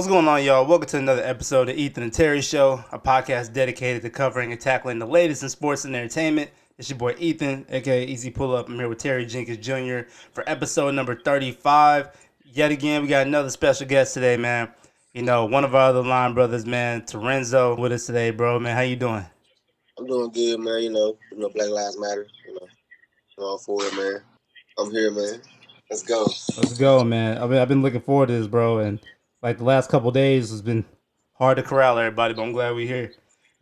What's going on, y'all? Welcome to another episode of Ethan and Terry Show, a podcast dedicated to covering and tackling the latest in sports and entertainment. It's your boy Ethan, aka Easy Pull Up. I'm here with Terry Jenkins Jr. for episode number 35. Yet again, we got another special guest today, man. You know, one of our other line brothers, man, Tarenzo, with us today, bro. Man, how you doing? I'm doing good, man. You know, you know, Black Lives Matter. You know, I'm all for it, man. I'm here, man. Let's go. Let's go, man. I mean, I've been looking forward to this, bro, and like the last couple days has been hard to corral everybody, but I'm glad we're here.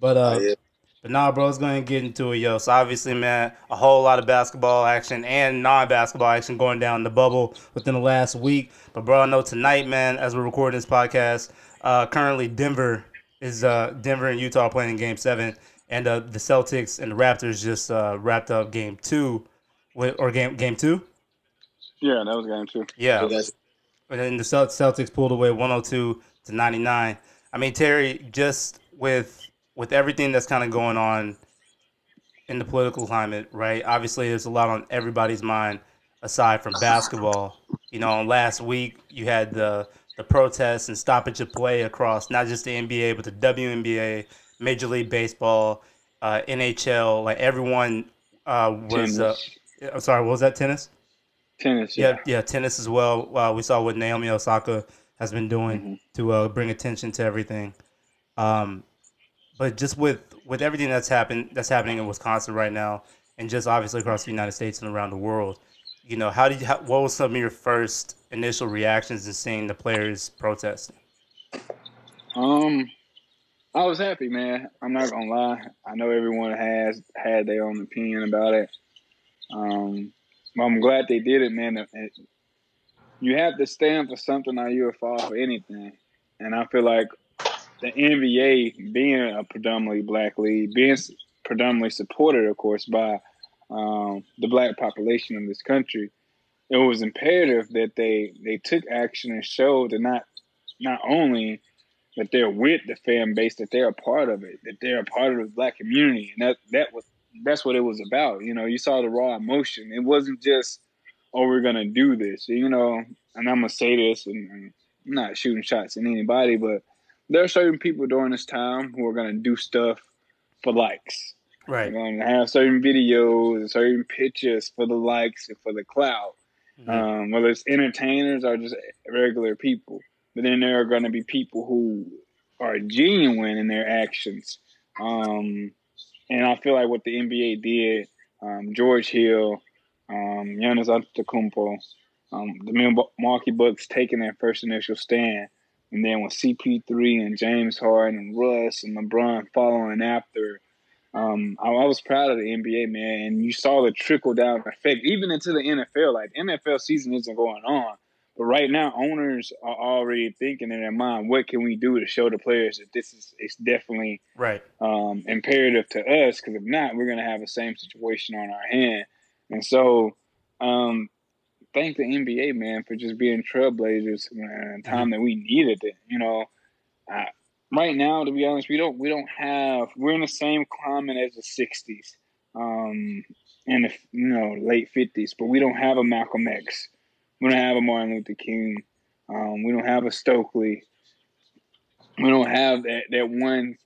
But uh, Oh, yeah. but nah, bro, let's go ahead and get into it, yo. So obviously, man, a whole lot of basketball action and non-basketball action going down the bubble within the last week. But bro, I know tonight, man, as we're recording this podcast, uh, currently Denver is uh Denver and Utah playing in Game Seven, and uh, the Celtics and the Raptors just uh, wrapped up Game Two, with or game Game Two. Yeah, that was game two. Yeah, So that's- and then the Celtics pulled away 102 to 99. I mean, Terry, just with with everything that's kind of going on in the political climate, right? Obviously, there's a lot on everybody's mind aside from basketball. You know, last week you had the the protests and stoppage of play across not just the NBA but the WNBA, Major League Baseball, uh, NHL. Like everyone uh, was. Uh, I'm sorry, what was that? Tennis. Tennis, Yeah, yeah. yeah, tennis as well. Uh, we saw what Naomi Osaka has been doing Mhm. to uh, bring attention to everything. Um, but just with with everything that's happened that's happening in Wisconsin right now, and just obviously across the United States and around the world, you know, how did you, how, what was some of your first initial reactions to seeing the players protesting? Um, I was happy, man. I'm not gonna lie. I know everyone has had their own opinion about it. Um, but I'm glad they did it, man. It- You have to stand for something, or you'll fall for anything. And I feel like the NBA, being a predominantly black league, being predominantly supported, of course, by um, the black population in this country, it was imperative that they they took action and showed that not not only that they're with the fan base, that they're a part of it, that they're a part of the black community, and that that was that's what it was about. You know, you saw the raw emotion. It wasn't just, oh, we're gonna do this. You know, and I'm gonna say this, and, and I'm not shooting shots at anybody, but there are certain people during this time who are gonna do stuff for likes. Right. They're gonna have certain videos, and certain pictures for the likes and for the clout Mhm. um, whether it's entertainers or just regular people. But then there are going to be people who are genuine in their actions. Um, and I feel like what the NBA did, um, George Hill, um, Giannis Antetokounmpo, um, the Milwaukee Bucks taking their first initial stand, and then with CP3 and James Harden and Russ and LeBron following after, um, I, I was proud of the NBA man, and you saw the trickle down effect even into the NFL. Like NFL season isn't going on, but right now owners are already thinking in their mind, what can we do to show the players that this is it's definitely Right. um, imperative to us because if not, we're going to have the same situation on our hand. And so, um, thank the NBA man for just being trailblazers in a time that we needed it. You know, uh, right now, to be honest, we don't we don't have we're in the same climate as the '60s, um, and the you know late '50s, but we don't have a Malcolm X, we don't have a Martin Luther King, um, we don't have a Stokely, we don't have that that one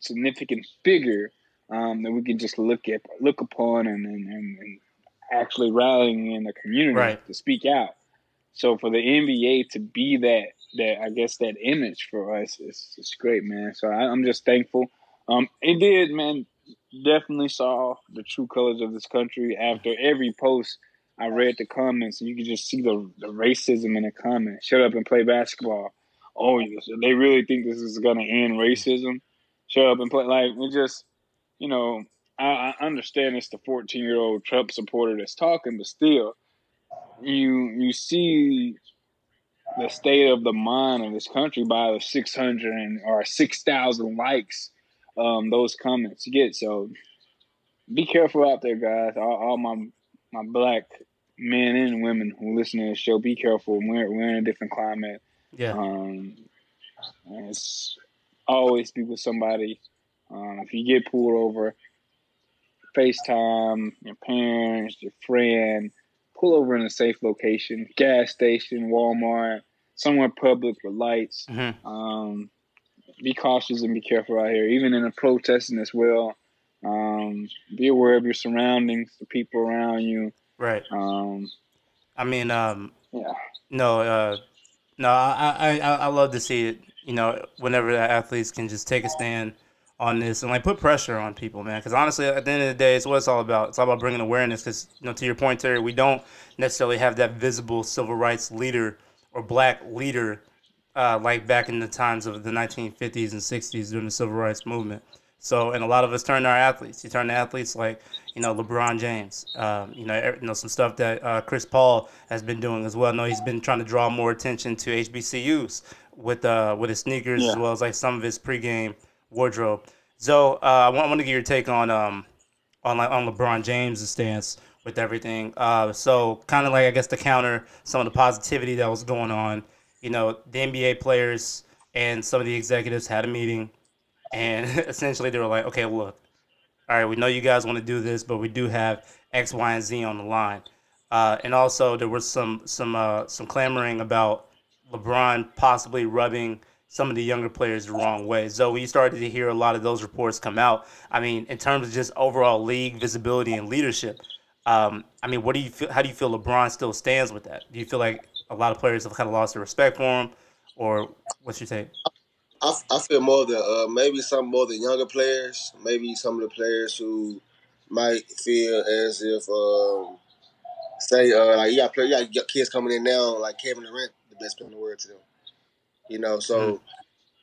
significant figure um, that we can just look at, look upon, and, and, and, actually rallying in the community Right. to speak out. So for the NBA to be that, that I guess that image for us is it's great, man. So I, I'm just thankful. Um, it did, man. Definitely saw the true colors of this country after every post. I read the comments, and you could just see the, the racism in the comments. Shut up and play basketball. Oh, they really think this is gonna end racism shut up and play. Like it just, you know, I, I understand it's the 14 year old Trump supporter that's talking, but still, you you see the state of the mind of this country by the 600 and, or 6,000 likes um, those comments get. So be careful out there, guys. All, all my my black men and women who listen to this show, be careful. We're we're in a different climate. Yeah. Um, it's always be with somebody. Um, if you get pulled over, FaceTime your parents, your friend, pull over in a safe location, gas station, Walmart, somewhere public with lights. Mhm. Um, be cautious and be careful out here, even in the protesting as well. Um, be aware of your surroundings, the people around you. Right. Um, I mean, um, yeah, no, uh, no, I, I, I, love to see it. You know, whenever the athletes can just take a stand on this and like put pressure on people, man. Because honestly, at the end of the day, it's what it's all about. It's all about bringing awareness. Because you know, to your point, Terry, we don't necessarily have that visible civil rights leader or black leader uh, like back in the times of the 1950s and 60s during the civil rights movement. So, and a lot of us turn to our athletes. You turn to athletes like, you know, LeBron James. Um, you know, you know some stuff that uh, Chris Paul has been doing as well. I know he's been trying to draw more attention to HBCUs with uh, with his sneakers as well as like some of his pregame wardrobe. So, uh, I want, I want to get your take on um on like on LeBron James' stance with everything. Uh, so kind of like I guess to counter some of the positivity that was going on. You know, the NBA players and some of the executives had a meeting, and essentially they were like, okay, look, all right, we know you guys want to do this, but we do have X, Y, and Z on the line. Uh, and also there was some some uh, some clamoring about LeBron possibly rubbing some of the younger players the wrong way. So we started to hear a lot of those reports come out. I mean, in terms of just overall league visibility and leadership, um, I mean, what do you feel? How do you feel LeBron still stands with that? Do you feel like a lot of players have kind of lost their respect for him, or what's your take? I, I feel more the uh, maybe some more the younger players, maybe some of the players who might feel as if um, say uh, like you got play, you got kids coming in now like Kevin Durant, the best player in the world to them. You know, so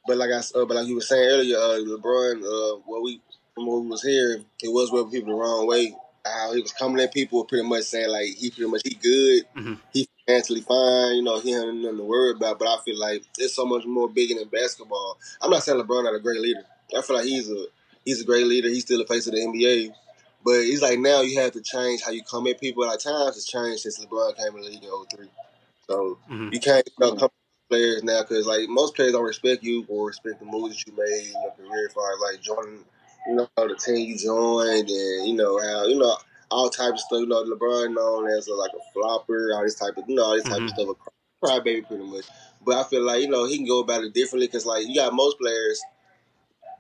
but like I uh, but like you were saying earlier, uh, LeBron, uh, what we from what we was hearing, it was rubbing people the wrong way. How he was coming at people pretty much saying like he pretty much he good, Mhm. he financially fine, you know, he had nothing to worry about. But I feel like it's so much more bigger than basketball. I'm not saying LeBron not a great leader. I feel like he's a he's a great leader. He's still the face of the NBA. But he's like now you have to change how you come at people. Like times has changed since LeBron came in the league in 03. So Mhm. you can't you know, come at players now because like most players don't respect you or respect the moves that you made in your career. As far as like Jordan, you know the team you joined and you know how you know all types of stuff. You know LeBron known as a, like a flopper, all this type of you know all this type Mhm. of stuff, a crybaby pretty much. But I feel like you know he can go about it differently because like you got most players,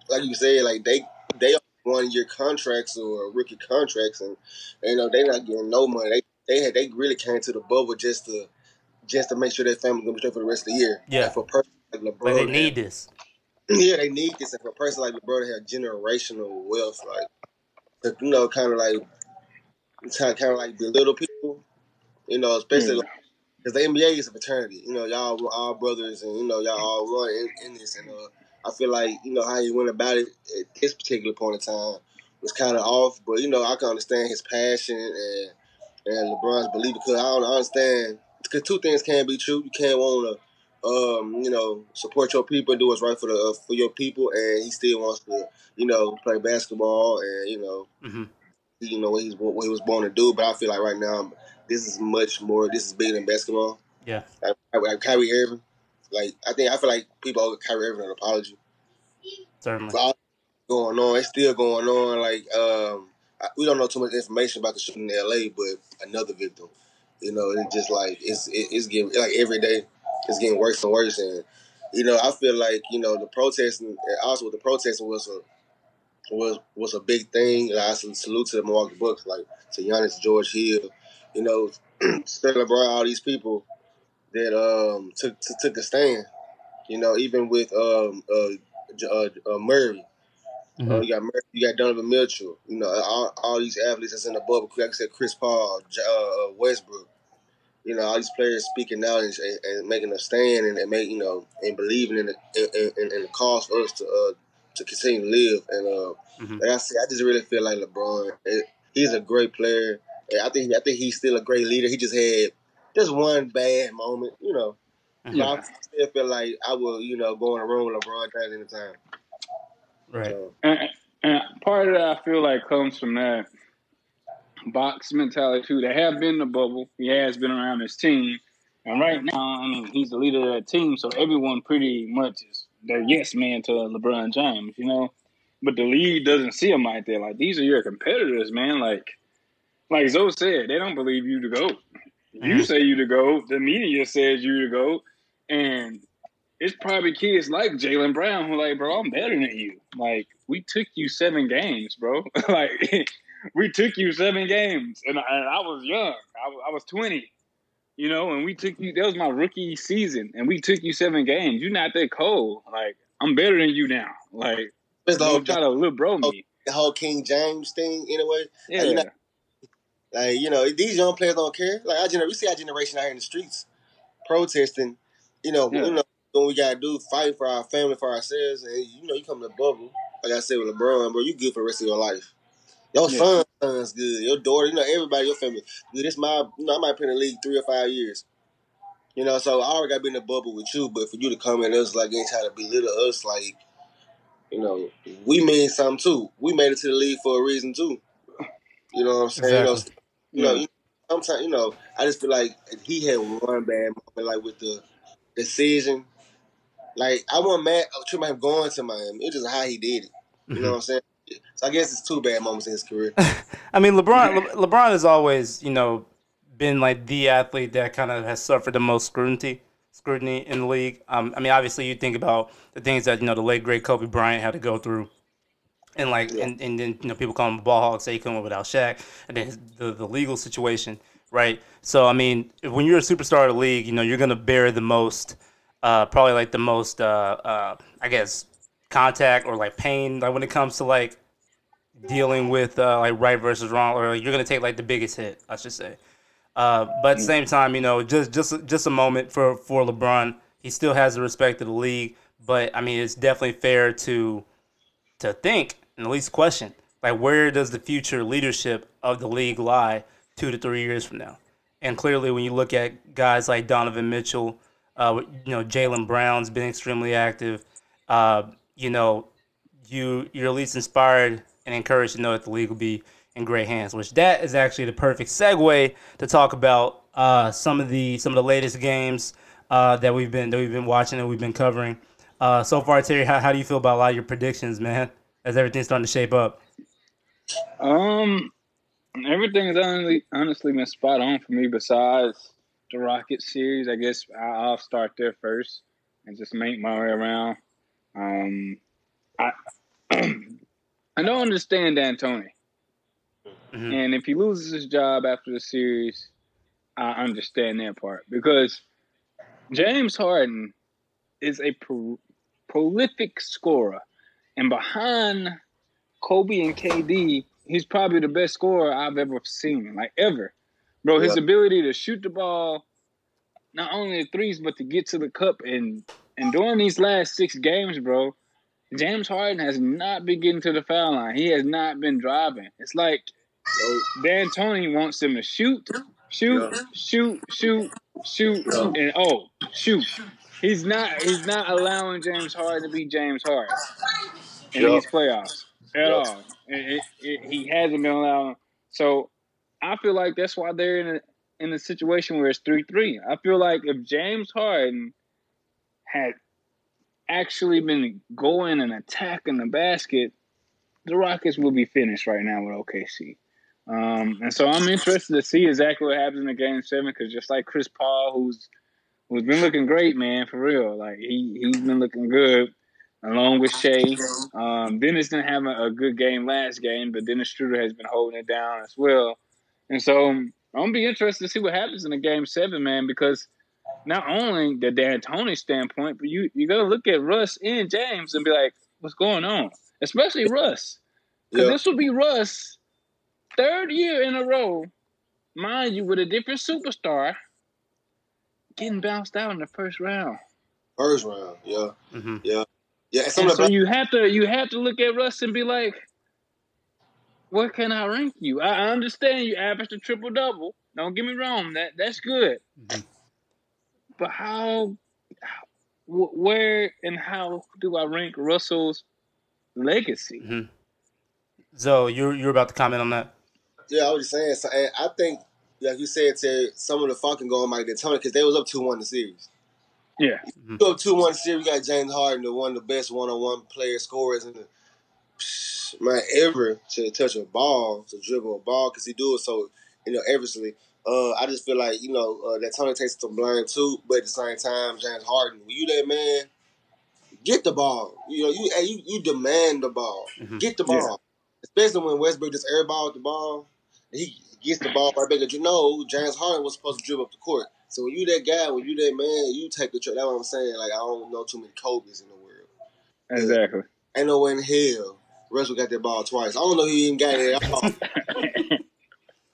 like you said, like they they on one year contracts or rookie contracts, and you know they not getting no money. They they had they really came to the bubble just to just to make sure their family gonna be straight for the rest of the year. Yeah. Like for person like LeBron, Like they need this. Yeah, they need this, for a person like LeBron have generational wealth, like to, you know, kind of like kind of like belittle people, you know, especially Yeah. like, because the NBA is a fraternity. You know, y'all were all brothers, and you know, y'all all in, in this. And uh, I feel like you know how he went about it at this particular point in time was kind of off. But you know, I can understand his passion and and LeBron's belief because I don't understand. Because two things can't be true. You can't want to, um, you know, support your people and do what's right for the uh, for your people, and he still wants to, you know, play basketball and you know, hmm you know what he's what he was born to do. But I feel like right now this is much more. This is bigger than basketball. Yeah. Like, like Kyrie Irving, like I think I feel like people owe Kyrie Irving an apology Certainly. going on. It's still going on. Like um, I, we don't know too much information about the shooting in L.A., but another victim. You know, it's just like it's it, it's getting like every day it's getting worse and worse. And you know, I feel like you know the protesting and also with the protesting was a was was a big thing. I salute to the Milwaukee Bucks, like to Giannis, George Hill, you know, Sterling Brown, all these people that um took t- took a stand. You know, even with um uh, uh, uh Murray, Mhm. uh, you got Murray, you got Donovan Mitchell. You know, all, all these athletes that's in the bubble. Like I said, Chris Paul, uh, uh, Westbrook. You know, all these players speaking out and, and, and making a stand and, and make you know and believing in the in, in, in the cause for us to uh, to continue to live. And uh, Mhm. like I said, I just really feel like LeBron. eh, he's a great player. And I think I think he's still a great leader. He just had just one bad moment, you know. Mhm. But I still feel like I will, you know, go in a room with LeBron James anytime. Right. So, And, and part of that I feel like comes from that box mentality too. They have been in the bubble. He has been around his team, and right now, I mean, he's the leader of that team. So everyone pretty much is their yes man to LeBron James, you know. But the league doesn't see him like that. Like these are your competitors, man. Like, like Zoe said, they don't believe you to go. You Mhm. say you to go. The media says you to go. And it's probably kids like Jaylen Brown who like, bro, I'm better than you. Like, we took you seven games, bro. like, we took you seven games, and I, and I was young. I, I, was twenty, you know, and we took you. That was my rookie season, and we took you seven games. You're not that cold. Like, I'm better than you now. Like, It's the whole, try to little bro me. the whole King James thing, in a way. Yeah, know, Like you know, these young players don't care. Like our generation, we see our generation out here in the streets protesting. You know, Yeah. you know when we gotta do fight for our family, for ourselves, and you know you come to the bubble. Like I said with LeBron, bro, you good for the rest of your life. Your Yeah. son, son's good. Your daughter, you know everybody, your family. Dude, this my, you know, I might play in the league three or five years. You know, so I already got to be in the bubble with you, but for you to come at us like and try to belittle us, like, you know, we mean something too. We made it to the league for a reason too. You know what I'm saying? You know, Exactly. you know, sometimes you know, I just feel like he had one bad moment, like with the decision. Like I wasn't mad about him going to Miami. It's just how he did it. You Mm-hmm. know what I'm saying? So I guess it's two bad moments in his career. I mean, LeBron. Le- LeBron has always, you know, been like the athlete that kind of has suffered the most scrutiny, scrutiny in the league. Um, I mean, obviously, you think about the things that you know the late great Kobe Bryant had to go through, and like, Yeah. and, and then you know people call him a ball hog, say he couldn't without Shaq, and then his, the the legal situation, right? So I mean, when you're a superstar of the league, you know you're gonna bear the most, uh, probably like the most, uh, uh, I guess, contact or like pain, like when it comes to like dealing with uh, like right versus wrong, or you're gonna take like the biggest hit, I should say. Uh, but at the same time, you know, just just just a moment for for LeBron. He still has the respect of the league, but I mean, it's definitely fair to to think and at least question like where does the future leadership of the league lie two to three years from now? And clearly, when you look at guys like Donovan Mitchell, uh, you know, Jaylen Brown's been extremely active. You know, you you're at least inspired and encouraged to know that the league will be in great hands. Which that is actually the perfect segue to talk about uh, some of the some of the latest games uh, that we've been that we've been watching and we've been covering. Uh, so far, Terry, how, how do you feel about a lot of your predictions, man? As everything's starting to shape up. Um, everything everything's honestly, honestly been spot on for me. Besides the Rocket series, I guess I'll start there first and just make my way around. Um, I I don't understand D'Antoni, Mhm. and if he loses his job after the series, I understand that part because James Harden is a pro- prolific scorer, and behind Kobe and KD, he's probably the best scorer I've ever seen, like ever. Bro, his Yeah. ability to shoot the ball, not only the threes, but to get to the cup and and during these last six games, bro, James Harden has not been getting to the foul line. He has not been driving. It's like D'Antoni wants him to shoot, shoot, Yeah. shoot, shoot, shoot, Yeah. and oh, shoot. He's not. He's not allowing James Harden to be James Harden in Yeah. these playoffs at all. It, it, it, he hasn't been allowing. So I feel like that's why they're in a in a situation where it's three three. I feel like if James Harden had actually been going and attacking the basket, the Rockets will be finished right now with OKC. Um, and so I'm interested to see exactly what happens in the game seven because just like Chris Paul, who's who's been looking great, man, for real. Like he he's been looking good along with Shea. Um, Dennis didn't have a, a good game last game, but Dennis Schroder has been holding it down as well. And so um, I'm gonna be interested to see what happens in the game seven, man, because not only the D'Antoni standpoint, but you you gotta look at Russ and James and be like, what's going on? Especially Russ. Because yeah. this will be Russ third year in a row, mind you, with a different superstar getting bounced out in the first round. First round, yeah, hmm yeah, yeah. And And so the you have to you have to look at Russ and be like, where can I rank you? I I understand you averaged a triple double. Don't get me wrong, that that's good. Mhm. But how, wh- where, and how do I rank Russell's legacy? hmm So you're you're about to comment on that? yeah, I was just saying. So, I think, like you said, to some of the fucking going Mike D'Antoni because they was up two one the series. Yeah, You up two one series. We got James Harden, the one of the best one on one player scorers in the man ever to touch a ball, to dribble a ball, because he do it so you know effortlessly. Uh, I just feel like you know uh, D'Antoni takes some blame too, but at the same time, James Harden, when you that man, get the ball. You know, you you, you demand the ball, Mhm. get the ball. Yeah. Especially when Westbrook just airball the ball, he gets the ball right back. 'Cause You know, James Harden was supposed to dribble up the court. So when you that guy, when you that man, you take the. That's what I'm saying. Like I don't know too many Kobe's in the world. Exactly. Ain't no way in hell Russell got that ball twice. I don't know if he even got it at all.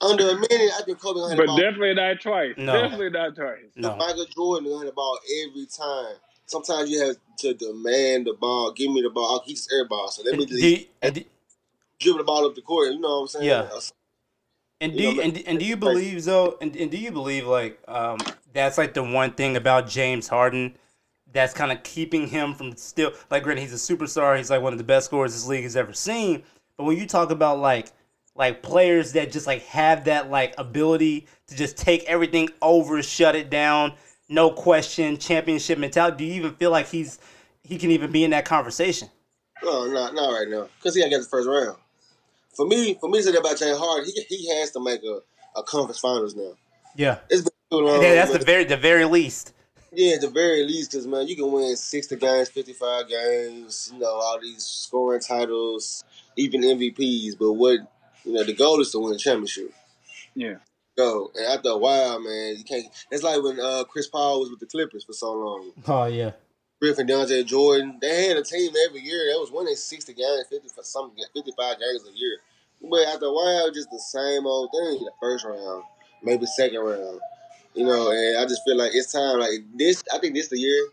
Under a minute, I think Kobe had the but ball. definitely not twice. No. Definitely not twice. No. Michael Jordan had the ball every time. Sometimes you have to demand the ball. Give me the ball. He just airball. So let me And just do and, dribble the ball up the court. You know what I'm saying? Yeah. and do You you, know, and, and do you believe though? And, and do you believe like um, that's like the one thing about James Harden that's kind of keeping him from still like granted he's a superstar. He's like one of the best scorers this league has ever seen. But when you talk about like like players that just like have that like ability to just take everything over, shut it down, no question, championship mentality. Do you even feel like he's he can even be in that conversation? No, not not right now. Because he got to get the first round. For me, for me to say that about James Harden, he he has to make a, a conference finals now. Yeah, It's been too long. yeah that's man. the very the very least. Yeah, the very least, because man, you can win sixty games, fifty-five games. You know all these scoring titles, even MVPs. But what you know, the goal is to win a championship. Yeah. Go and after a while, man, you can't. It's like when uh, Chris Paul was with the Clippers for so long. Oh yeah. Griffin, DeAndre Jordan, they had a team every year that was winning sixty games, fifty for some fifty-five games a year. But after a while, just the same old thing. The first round, maybe second round. You know, and I just feel like it's time. Like this, I think this the year.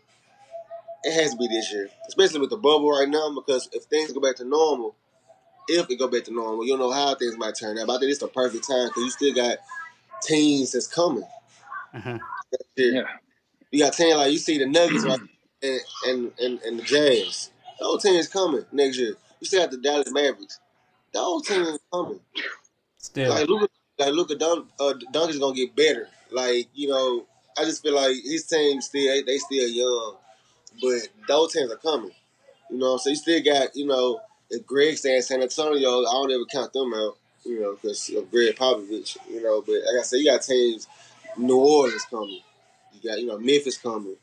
It has to be this year, especially with the bubble right now. Because if things go back to normal, if it go back to normal, you don't know how things might turn out. But I think it's the perfect time because you still got teams that's coming. Here. Yeah. You got teams like you see the Nuggets right, and, and and and the Jazz. Those teams coming next year. You still have the Dallas Mavericks. Those teams coming. Still. Like Luka, like Luka Dun, uh, Duncan's gonna get better. Like you know, I just feel like his team still they, they still young, but those teams are coming. You know, so you still got you know if Greg saying San Antonio, I don't ever count them out. You know, because of Gregg Popovich. You know, but like I said, you got teams. New Orleans coming. You got you know Memphis coming.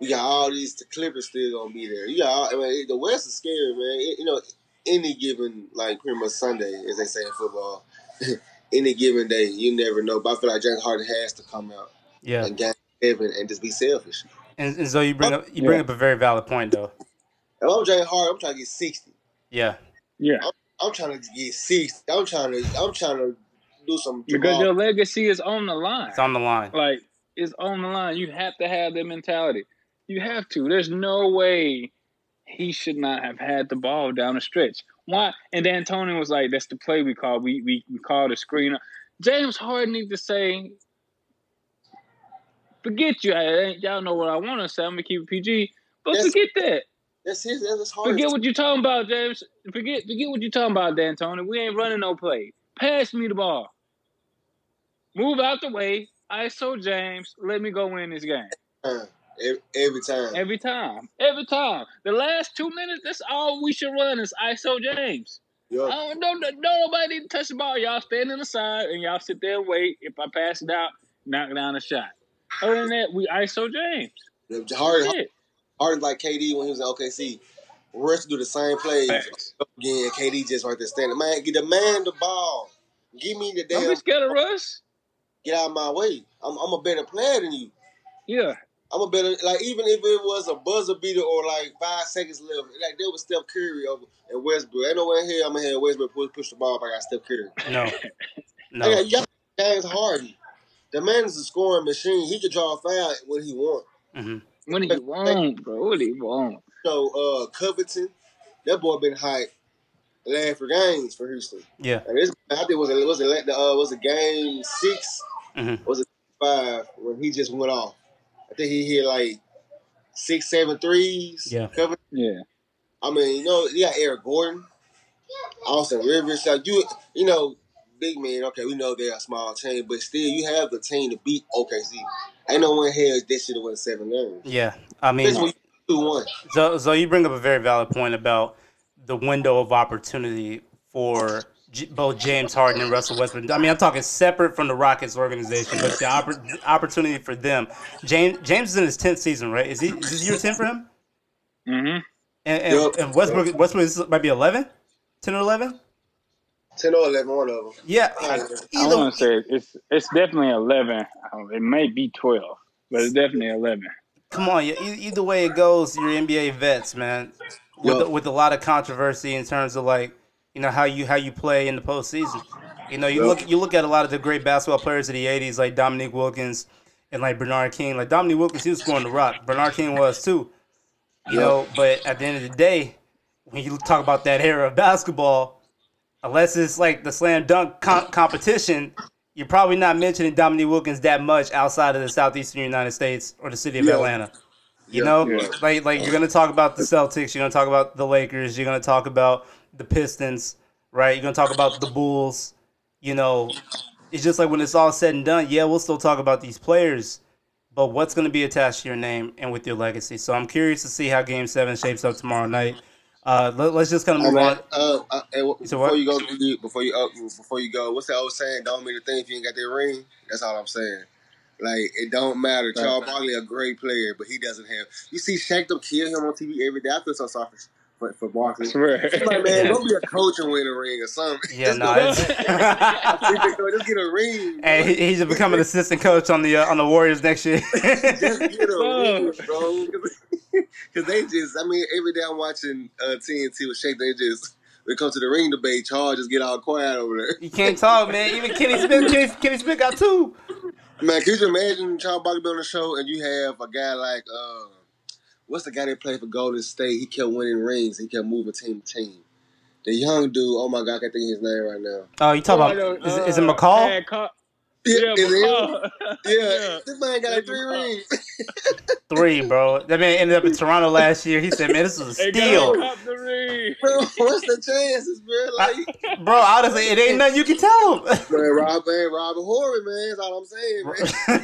You got all these. The Clippers still gonna be there. You got all, I mean, the West is scary, man. It- you know, any given like pretty much Sunday, as they say in football. any given day, you never know. But I feel like James Harden has to come out yeah. and game seven and just be selfish. And, and so you bring up you bring Yeah. up a very valid point though. If I'm James Harden, I'm trying to get sixty. Yeah. Yeah. I'm trying to get sixty. I'm trying to. I'm trying to do some. Because Jamal- your legacy is on the line. It's on the line. Like it's on the line. You have to have that mentality. You have to. There's no way he should not have had the ball down the stretch. Why? And D'Antoni was like, "That's the play we call. We we, we call the screen." James Harden needs to say, "Forget you. I, y'all know what I want to say. I'm gonna keep it PG, but Yes. forget that. That's his. That's hard. Forget what you're talking about, James. Forget forget what you're talking about, D'Antoni. We ain't running no play. Pass me the ball. Move out the way. ISO James. Let me go win this game. every, every time. Every time. Every time. The last two minutes, that's all we should run is ISO James. Yup. I don't, don't, don't nobody need to touch the ball. Y'all stand on the side and y'all sit there and wait. If I pass it out, knock down a shot. Other than that, we ISO James. That's it. Harden like KD when he was in OKC. Rush to do the same plays Facts. again. KD just right there standing. Man, get the man the ball. Give me the Don't damn. be scared of Russ. Get out of my way. I'm, I'm a better player than you. Yeah. I'm a better like even if it was a buzzer beater or like five seconds left, like there was Steph Curry over and Westbrook. Ain't no way in here I'm gonna have Westbrook push, push the ball if I got Steph Curry. No. No. No. you got James Harden. The man is a scoring machine. He can draw a foul when he want. hmm What do you want, bro? What do you want? So uh Covington, that boy been hyped last for games for Houston. Yeah. And this I think it was it was it uh was it game 6 hmm was it five when he just went off. I think he hit like six, seven threes. Yeah. Covington. Yeah. I mean, you know, you got Eric Gordon, Austin Rivers. Like you, you know, big men. Okay, we know they're a small team, but still, you have the team to beat OKC. Ain't no one here that should have won seven games. Yeah. I mean, Especially when you two one. so so you bring up a very valid point about the window of opportunity for J- both James Harden and Russell Westbrook. I mean, I'm talking separate from the Rockets organization, but the oppor- opportunity for them. James James is in his tenth season, right? Is he? Is this year ten for him? Mm-hmm. And, and, Yep. and Westbrook Westbrook is, might be 11? 10 or eleven? Ten or eleven, one of them. Yeah, I- I either want to say it's it's definitely eleven. Um, It may be twelve, but it's definitely eleven. come on. Either way it goes, you're NBA vets, man. With Yup. with a lot of controversy in terms of like you know how you how you play in the postseason. You know, you Yup. look you look at a lot of the great basketball players of the '80s, like Dominique Wilkins and like Bernard King. Like Dominique Wilkins, he was scoring the rock. Bernard King was too. You Yup. know, but at the end of the day, when you talk about that era of basketball, unless it's like the slam dunk com- competition, you're probably not mentioning Dominique Wilkins that much outside of the southeastern United States or the city of Yeah. Atlanta. You Yeah. know, Yeah. like like you're gonna talk about the Celtics, you're gonna talk about the Lakers, you're gonna talk about the Pistons, right? You're gonna talk about the Bulls. You know, it's just like when it's all said and done, yeah, we'll still talk about these players, but what's gonna be attached to your name and with your legacy? So I'm curious to see how Game Seven shapes up tomorrow night. Uh, let, us just kind of Hey, move man, on. uh, uh, hey, wh- So before what? you go, you- before you uh, before you go, what's that old saying? Don't mean a thing if you ain't got that ring. That's all I'm saying. Like it don't matter. Right. Charles Barkley a great player, but he doesn't have. You see Shaq them kill him on TV every day. I feel so sorry for, for, for Barkley. I swear. I'm like, man, Yeah. go be a coach and win a ring or something. Yeah, Just no, go- it's, just get a ring. bro. hey, he- he's just becoming assistant coach on the uh, on the Warriors next year. just get a ring, bro. Because they just, I mean, every day I'm watching uh, TNT with Shaq, they just, when it comes to the ring debate, Charles just get all quiet over there. you can't talk, man. Even Kenny Smith, Kenny, Kenny Smith got two. Man, can you imagine Charles Barkley be on the show and you have a guy like, uh, what's the guy that played for Golden State? He kept winning rings. He kept moving team to team. The young dude, oh my God, I can't think of his name right now. Oh, you talk about is, it- is it McCaw? Yeah, Ca- Yeah, yeah, is it him? McCaw. Yeah, this man got like three McCaw. rings. Three, bro. That man ended up in Toronto last year. He said, "Man, this was a steal." got. Bro, what's the chances, bro? Like, Bro, honestly, it ain't nothing you can tell him. man, Rob, man, Robert Horry, man, that's all I'm saying,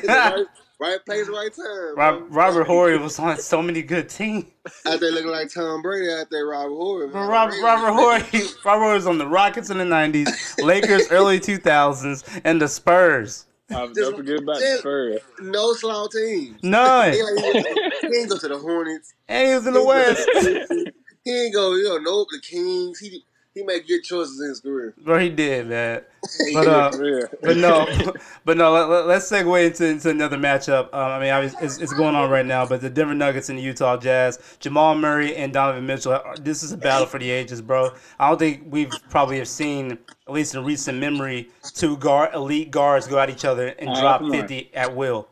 man. Right, right place, right time. Rob. Robert Horry was on so many good teams. out there looking like Tom Brady out there, Robert Horry. But Man. Robert, Robert Horry, Robert Horry was on the Rockets in the '90s, Lakers early 2000s, and the Spurs. Um, don't forget about the Spurs. No slow team. None, He, ain't- he ain't go to the Hornets. and he was in the West. He ain't go, you know, no the Kings. He he made good choices in his career. Bro, he did, man. But uh, but no, but no. Let, us segue into, into another matchup. Um, I mean, obviously, it's, it's going on right now. But the Denver Nuggets and the Utah Jazz, Jamal Murray and Donovan Mitchell. This is a battle for the ages, bro. I don't think we've probably have seen, at least in recent memory, two guard elite guards go at each other and Oh, drop come on. fifty at will.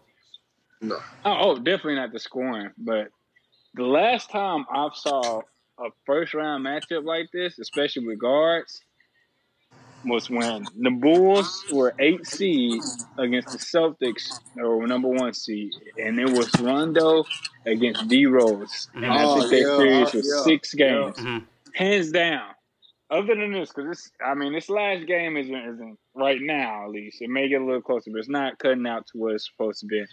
No. Oh, oh, definitely not the scoring. But the last time I saw a first round matchup like this, especially with guards, was when the Bulls were eight seed against the Celtics, or number one seed, and it was Rondo against D Rose, and I Oh, think that yeah, series was yeah, six games, Mhm. hands down. Other than this, because this, I mean, this last game isn't, isn't right now at least. It may get a little closer, but it's not cutting out to what it's supposed to be.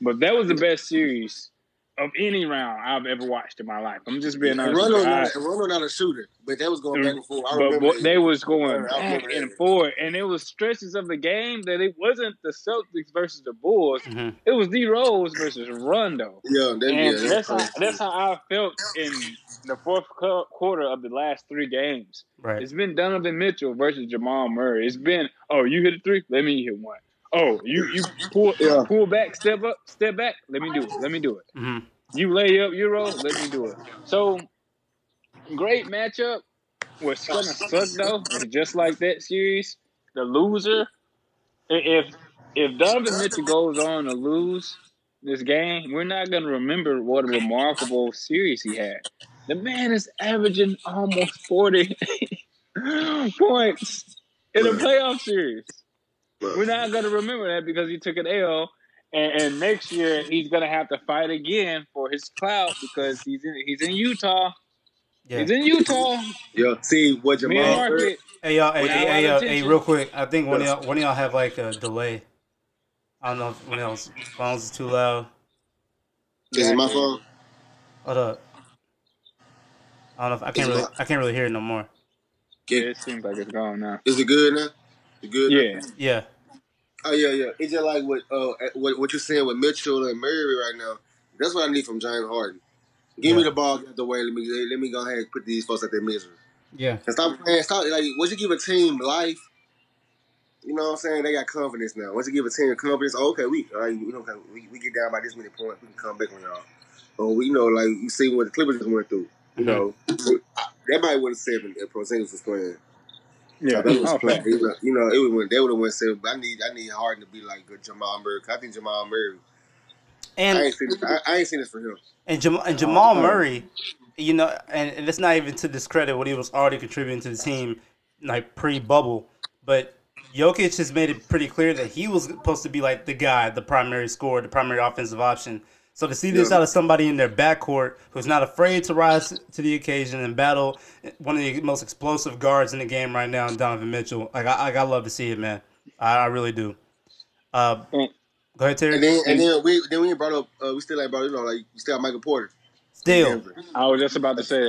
But that was the best series of any round I've ever watched in my life. I'm just being And honest. Rondo with not, Rondo not a shooter, but that was going back and forth. I but remember what they was going I remember back and forth, and it was stretches of the game that it wasn't the Celtics versus the Bulls. Mhm. It was D Rose versus Rondo, yeah, that, yeah, that's that's how that's how I felt in the fourth quarter of the last three games. Right. It's been Donovan Mitchell versus Jamal Murray. It's been oh you hit a three, let me hit one. Oh you you pull Yeah. pull back, step up, step back, let me do it, let me do it. Mhm. You lay up Euro, let me do it. So great matchup. What's gonna suck though just like that series, the loser. If if Donovan Mitchell goes on to lose this game, we're not gonna remember what a remarkable series he had. The man is averaging almost forty points in a playoff series. We're not gonna remember that because he took an L, and, and next year he's gonna have to fight again for his clout because he's in he's in Utah. Yeah. He's in Utah. Yeah, see what Mid Jamal. market. Hey y'all, hey, Without hey, hey, of uh, hey, real quick. I think one of y'all, one of y'all have like a delay. I don't know if one of y'all's phones is too loud. Is it my phone? Hold up. I don't know if I can't really, I can't really hear it no more. Yeah, it seems like it's gone now. Is it good now? Is it good? Yeah. Now? Yeah. Oh yeah, yeah. It's just like what uh what, what you're saying with Mitchell and Murray right now. That's what I need from James Harden. Give me the ball out the way. Let me let me go ahead and put these folks at their misery. Yeah. And stop playing. Stop like once you give a team life, you know what I'm saying? They got confidence now. Once you give a team confidence, oh, okay, we all right, we, okay, we we get down by this many points, we can come back on y'all. Or we you know like you see what the Clippers just went through. You know, I, that might would have seven if Porzingis was playing. Yeah. If they was playing, you know, it would went, they would have went seven. But I need I need Harden to be like good Jamal Murray. I think Jamal Murray. I And ain't seen I, I ain't seen this for him. and, Jam- and Jamal Oh. Murray, you know, and, and it's not even to discredit what he was already contributing to the team, like pre-bubble, but Jokic has made it pretty clear that he was supposed to be like the guy, the primary scorer, the primary offensive option. So to see this Yeah. out of somebody in their backcourt who's not afraid to rise to the occasion and battle one of the most explosive guards in the game right now, Donovan Mitchell, like I, I love to see it, man. I, I really do. Uh, And- go ahead, Terry. And then and then we then we ain't brought up uh, we still ain't brought you know like you still have Michael Porter. Still, Denver. I was just about to say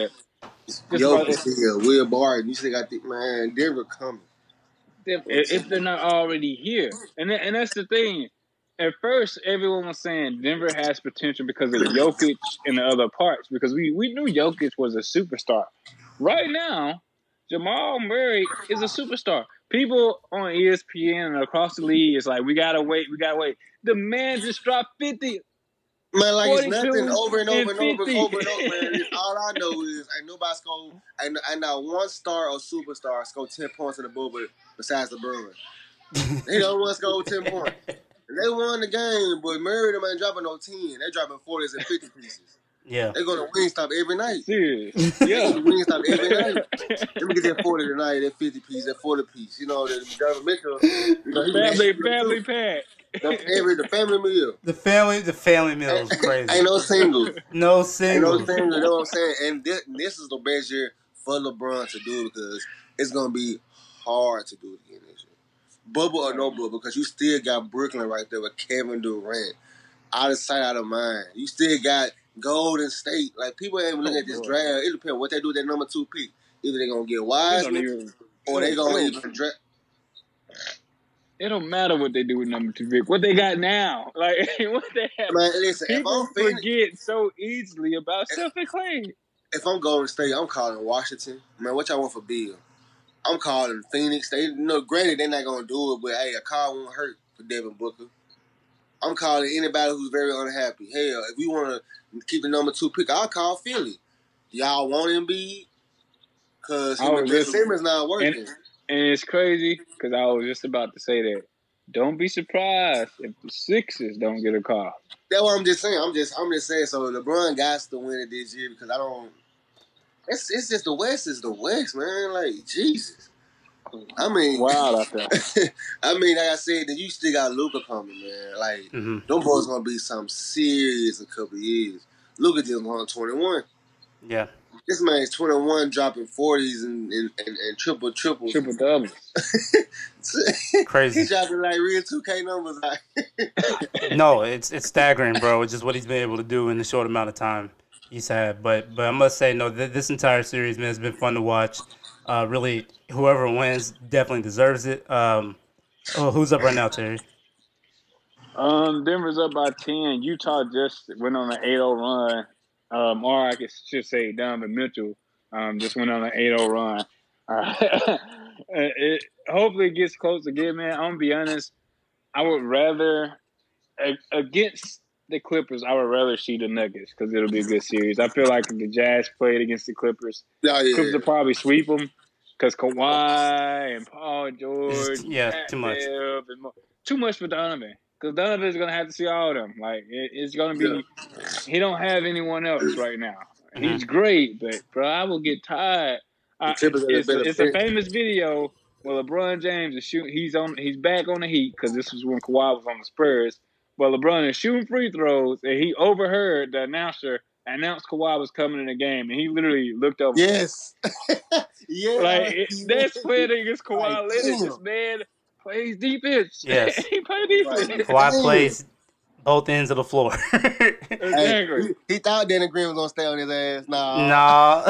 that. Just Yo, about to- still Will Barton. You still got the man Denver coming. if, if they're not already here. And that, and that's the thing. At first, everyone was saying Denver has potential because of Jokic and the other parts. Because we, we knew Jokic was a superstar. Right now, Jamal Murray is a superstar. People on ESPN and across the league is like, we gotta wait, we gotta wait. The man just dropped fifty. Man, like it's nothing over and over and, and over and over and over. Man. All I know is ain't nobody score. Ain't, ain't not one star or superstar score ten points in the bubble besides LeBron. They don't want to score ten points. And they won the game, but Murray them ain't dropping no ten. They dropping forties and fifty pieces. yeah. They go to Wingstop every night. Serious. Yeah. Yeah. Wingstop every night. Let me get that forty tonight. That fifty piece. That forty piece. You know, the Donovan Mitchell. You know, he family, family pack. The, every the family meal. The family, the family meal is crazy. Ain't no singles. No Ain't no singles. singles. You know what I'm saying? And this, this is the best year for LeBron to do because it's gonna be hard to do it again this year. Bubble or no bubble, because you still got Brooklyn right there with Kevin Durant. Out of sight, out of mind. You still got Golden State. Like people ain't even looking oh, at this Oh, draft. It depends what they do with that number two pick. Either they're gonna get wise even. or they gonna even draft. It don't matter what they do with number two pick. What they got now, like what they have. Man, listen, if People I'm Phoenix, forget so easily about Steph and Clay. if I'm Golden State, I'm calling Washington. Man, what y'all want for Beal? I'm calling Phoenix. They you know, granted they're not gonna do it, but hey, a call won't hurt for Devin Booker. I'm calling anybody who's very unhappy. Hell, if we want to keep the number two pick, I'll call Philly. Y'all want Embiid? Cause I him was and Ben just- Simmons not working. And it's crazy because I was just about to say that. Don't be surprised if the Sixers don't get a call. That's what I'm just saying. I'm just I'm just saying. So LeBron got to win it this year because I don't. It's it's just the West is the West, man. Like Jesus. I mean, Wild out there. I mean, like I said, then you still got Luka coming, man. Like hmm them boys gonna be something serious in a couple of years. Luka just won twenty one. Yeah. This man's twenty one, dropping forties and and, and, and triple triples. Triple doubles. Crazy. He's dropping like real two K numbers. Like, No, it's it's staggering, bro. It's just what he's been able to do in the short amount of time he's had. But but I must say, no, th- this entire series, man, has been fun to watch. Uh, really, whoever wins definitely deserves it. Um, oh, who's up right now, Terry? Um, Denver's up by ten. Utah just went on an 8-0 run. Um, or I could should say Donovan Mitchell um, just went on an 8-0 run. Uh, it hopefully it gets close again, man. I'm gonna be honest. I would rather against the Clippers. I would rather see the Nuggets because it'll be a good series. I feel like if the Jazz played against the Clippers, oh, yeah. Clippers will probably sweep them because Kawhi and Paul George, It's- yeah, Pat too much. And mo- too much for Donovan. Because Donovan's gonna have to see all of them. Like it, it's gonna be, he don't have anyone else right now. Mm-hmm. He's great, but bro, I will get tired. I, The it's, a better it's a fit. famous video where LeBron James is shooting. He's on. He's back on the Heat because this was when Kawhi was on the Spurs. But LeBron is shooting free throws, and he overheard the announcer announce Kawhi was coming in the game, and he literally looked over. Yes. yeah. Like it, that's playing against Kawhi Like, Leonard. This man plays defense. Yes. he plays defense. Right. Kawhi plays both ends of the floor. Exactly. Hey, he, he thought Danny Green was gonna stay on his ass. Nah. no.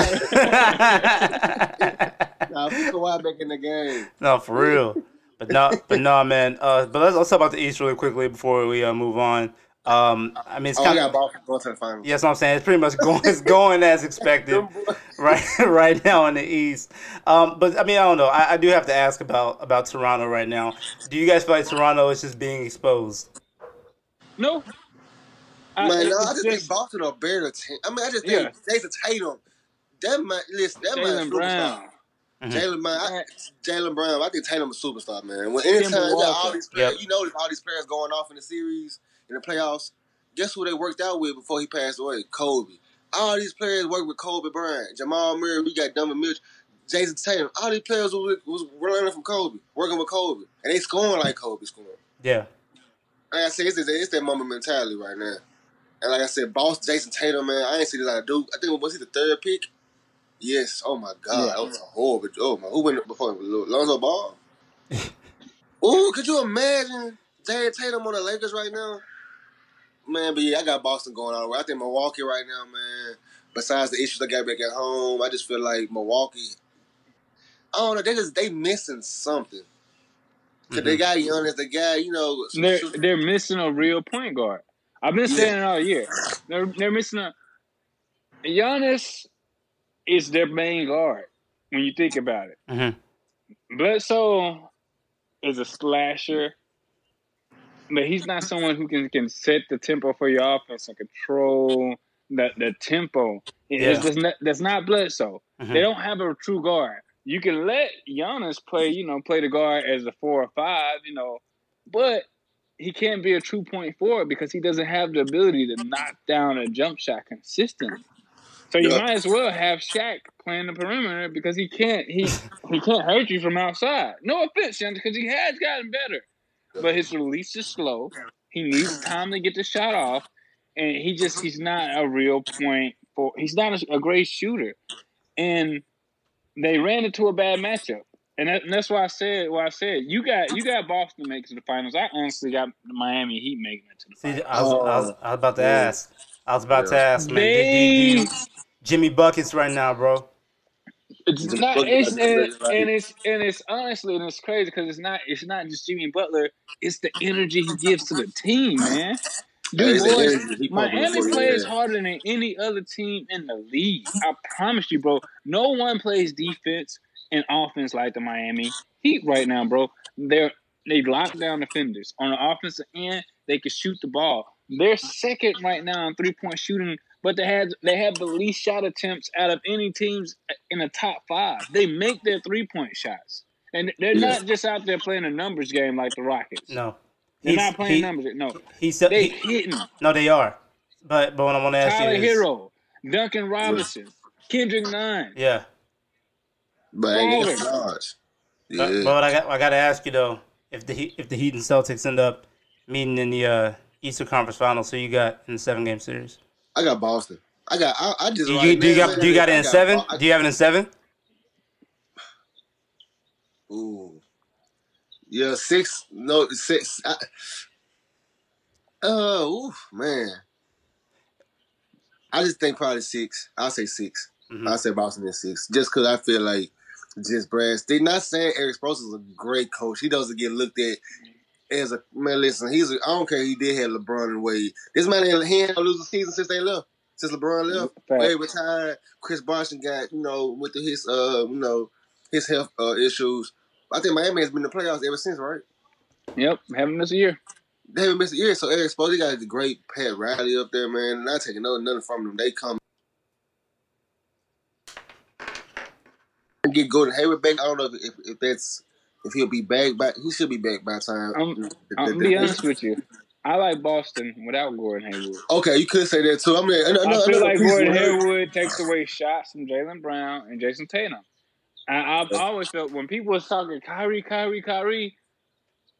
Nah, Kawhi back in the game. No, for real. But no, but no, man. Uh, but let's, let's talk about the East really quickly before we uh, move on. Um, I mean, it's Oh, kind of got going to the finals. yes, what I'm saying it's pretty much going it's going as expected right right now in the East. Um, but I mean, I don't know. I, I do have to ask about about Toronto right now. Do you guys feel like Toronto is just being exposed? No. Man, no, I it's just think Boston are better team. I mean, I just think Jayson Tatum. That man, listen, that man, Jaylen superstar. Brown. Mhm. Jaylen man, I- Man, Jaylen Brown. I think Tatum a superstar, man. When anytime Kemba you got all these players, Yep. you know, all these players going off in the series in the playoffs. Guess who they worked out with before he passed away? Kobe. All these players worked with Kobe Bryant, Jamal Murray. We got Donovan Mitchell, Jayson Tatum. All these players was, was learning from Kobe, working with Kobe, and they scoring like Kobe scoring. Yeah. Like I said, it's, it's that moment mentality right now. And like I said, boss Jayson Tatum, man, I ain't seen this out of Duke. I think was he the third pick? Yes. Oh my God, Yeah. that was a horrible. Oh my, who went before him? Lonzo Ball. Ooh, could you imagine Jared Tatum on the Lakers right now? Man, but yeah, I got Boston going all the way. I think Milwaukee right now, man. Besides the issues I got back at home, I just feel like Milwaukee. I don't know. They just they missing something. because they mm-hmm. got Giannis, they got you know. They're they're missing a real point guard. I've been Yeah. saying it all year. They're they're missing a Giannis is their main guard when you think about it. hmm Bledsoe is a slasher, but he's not someone who can, can set the tempo for your offense and control the, the tempo. Yeah. it's just not, that's not Bledsoe. Mhm. They don't have a true guard. You can let Giannis play, you know, play the guard as a four or five, you know, but he can't be a true point forward because he doesn't have the ability to knock down a jump shot consistently. So you Yeah. might as well have Shaq playing the perimeter because he can't he he can't hurt you from outside. No offense, Shannon, because he has gotten better, but his release is slow. He needs time to get the shot off, and he just he's not a real point for. He's not a, a great shooter, and they ran into a bad matchup. And, that, and that's why I said, why I said you got you got Boston making the finals. I honestly got the Miami Heat making it to the See, finals. I was, I, was, I was about to Yeah. ask. I was about to ask, man. Do- do- do you- They Jimmy buckets right now, bro. It's Jimmy not. Butler It's is and, really and it's and it's honestly and it's crazy because it's not. It's not just Jimmy Butler. It's the energy he gives to the team, man. Hey, Dude, it's the boys, energy he pumping Miami plays is. harder than any other team in the league. I promise you, bro. No one plays defense and offense like the Miami Heat right now, bro. They're they lock down defenders on the offensive end. They can shoot the ball. They're second right now in three point shooting, but they had they have the least shot attempts out of any teams in the top five. They make their three point shots, and they're Yeah. not just out there playing a numbers game like the Rockets. No. They're He's- not playing he- numbers. No, He said they he, hitting. no, they are. But but what I want to ask Tyler you is, Hero, Duncan Robinson, Kendrick Nunn. yeah. But I ain't got But, but I got I got to ask you though, if the Heat, if the Heat and Celtics end up meeting in the uh, Eastern Conference Finals, who you got in the seven game series? I got Boston. I got. I, I just. Do you, right do you got man, do you got it in seven? I- Do you have it in seven? Ooh. Yeah, six. No, six. I, ooh, man. I just think probably six. I'll say 6 Mhm. I'll say Boston is six. Just because I feel like just Brad. They're not saying Erik Spoelstra is a great coach. He doesn't get looked at as a man. Listen, he's. A, I don't care. He did have LeBron and Wade. This man ain't he ain't lose a season since they left. Since LeBron left. Fact. Wade retired. Chris Bosh got you know with the, his uh you know his health uh, issues. I think Miami has been in the playoffs ever since, right? Yep, having this year. They haven't missed a year, so Erik Spoelstra got a great Pat Riley up there, man. Not taking nothing from them. They come and get Gordon Hayward back. I don't know if, if, if that's if he'll be back, but he should be back by time. I'm- the- I'm the- be honest with you. I like Boston without Gordon Hayward. Okay, you could say that too. I mean, another, I feel like Gordon Hayward takes away shots from Jaylen Brown and Jayson Tatum. I, I've always felt when people was talking Kyrie, Kyrie, Kyrie,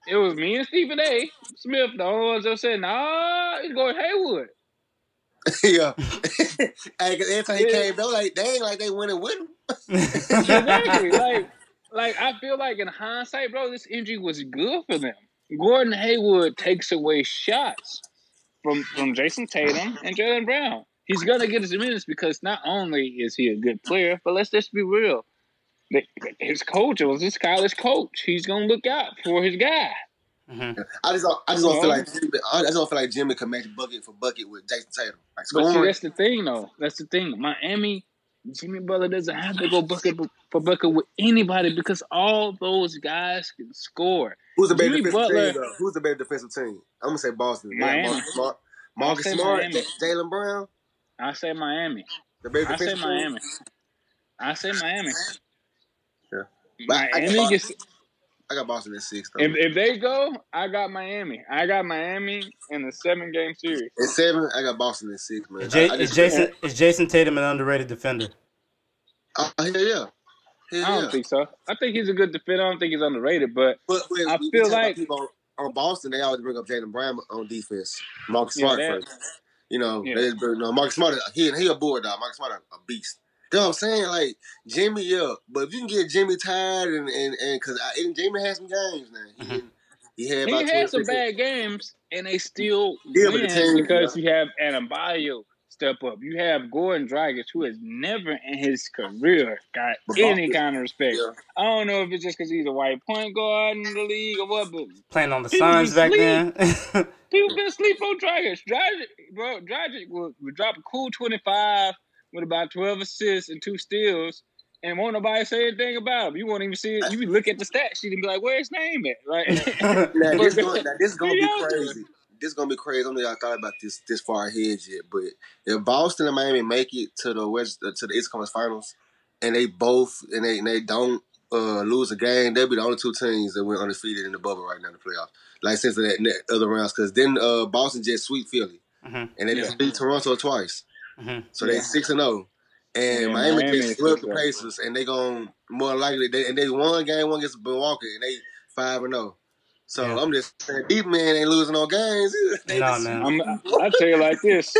it was me and Stephen A. Smith, the only ones that said, nah, it's Gordon Hayward. yeah. hey, every time he came, they were like, dang, like they winning with him. exactly. like, like I feel like in hindsight, bro, this injury was good for them. Gordon Hayward takes away shots from from Jayson Tatum and Jaylen Brown. He's gonna get his minutes because not only is he a good player, but let's just be real. his coach was his college coach. He's gonna look out for his guy. Mm-hmm. I just don't, I just don't feel like Jimmy, I just don't feel like Jimmy can match bucket for bucket with Jayson Tatum. Like But see, scoring, that's the thing, though. That's the thing. Miami, Jimmy Butler doesn't have to go bucket for bucket with anybody because all those guys can score. who's the better Jimmy defensive Butler- team? Though? Who's the better defensive team? I'm gonna say Boston. Miami. Marcus Smart, Marcus Smart, Jaylen Brown. I say Miami. The better I say defensive team. I say Miami. Yeah. But I- I Miami gets I got Boston at six though. if, if they go, I got Miami. I got Miami in the seven game series. At seven, I got Boston at six, man. Is, J- I, I is just, Jason is Jayson Tatum an underrated defender? Oh, hell yeah. Hell I don't think so. I think he's a good defender. I don't think he's underrated, but But when I feel like- people on, on Boston, they always bring up Jaylen Brown on defense. Marcus Yeah, Smart that- first. You know, Yeah. they just bring, no, Marcus Smart, he he a bulldog. Marcus Smart a, a beast. You know what I'm saying? Like Jimmy, yeah. But if you can get Jimmy tired and and and because and Jimmy had some games now. He, Mhm. he had he had some bad games, and they still Yeah, but the win team- because you have Adebayo step up. You have Goran Dragic, who has never in his career got any kind of respect. Yeah. I don't know if it's just because he's a white point guard in the league or what, but Playing on the People Suns back then. people been sleep on Dragic. Dragic, bro, Dragic would, would drop a cool twenty five with about twelve assists and two steals. And won't nobody say anything about him. You won't even see it. You look at the stat sheet and be like, "Where's his name at?" Like, Now this, But- going, now, this gonna be He out there. crazy. This is gonna be crazy. I don't know if y'all thought about this this far ahead yet, but if Boston and Miami make it to the West uh, to the East Conference Finals, and they both and they and they don't uh, lose a game, they'll be the only two teams that went undefeated in the bubble right now in the playoffs. Like since that, that other rounds, because then uh, Boston just sweep Philly, Mhm, and they Yeah. just beat Toronto twice, mhm. so they Yeah. six and zero. And Yeah, Miami, Miami just is swept six the and oh. Pacers, and they going more likely. They, and they won game one against Milwaukee, and they five and zero. So Yeah. I'm just saying, deep man ain't losing no games. They Nah, just- man. I tell you like this: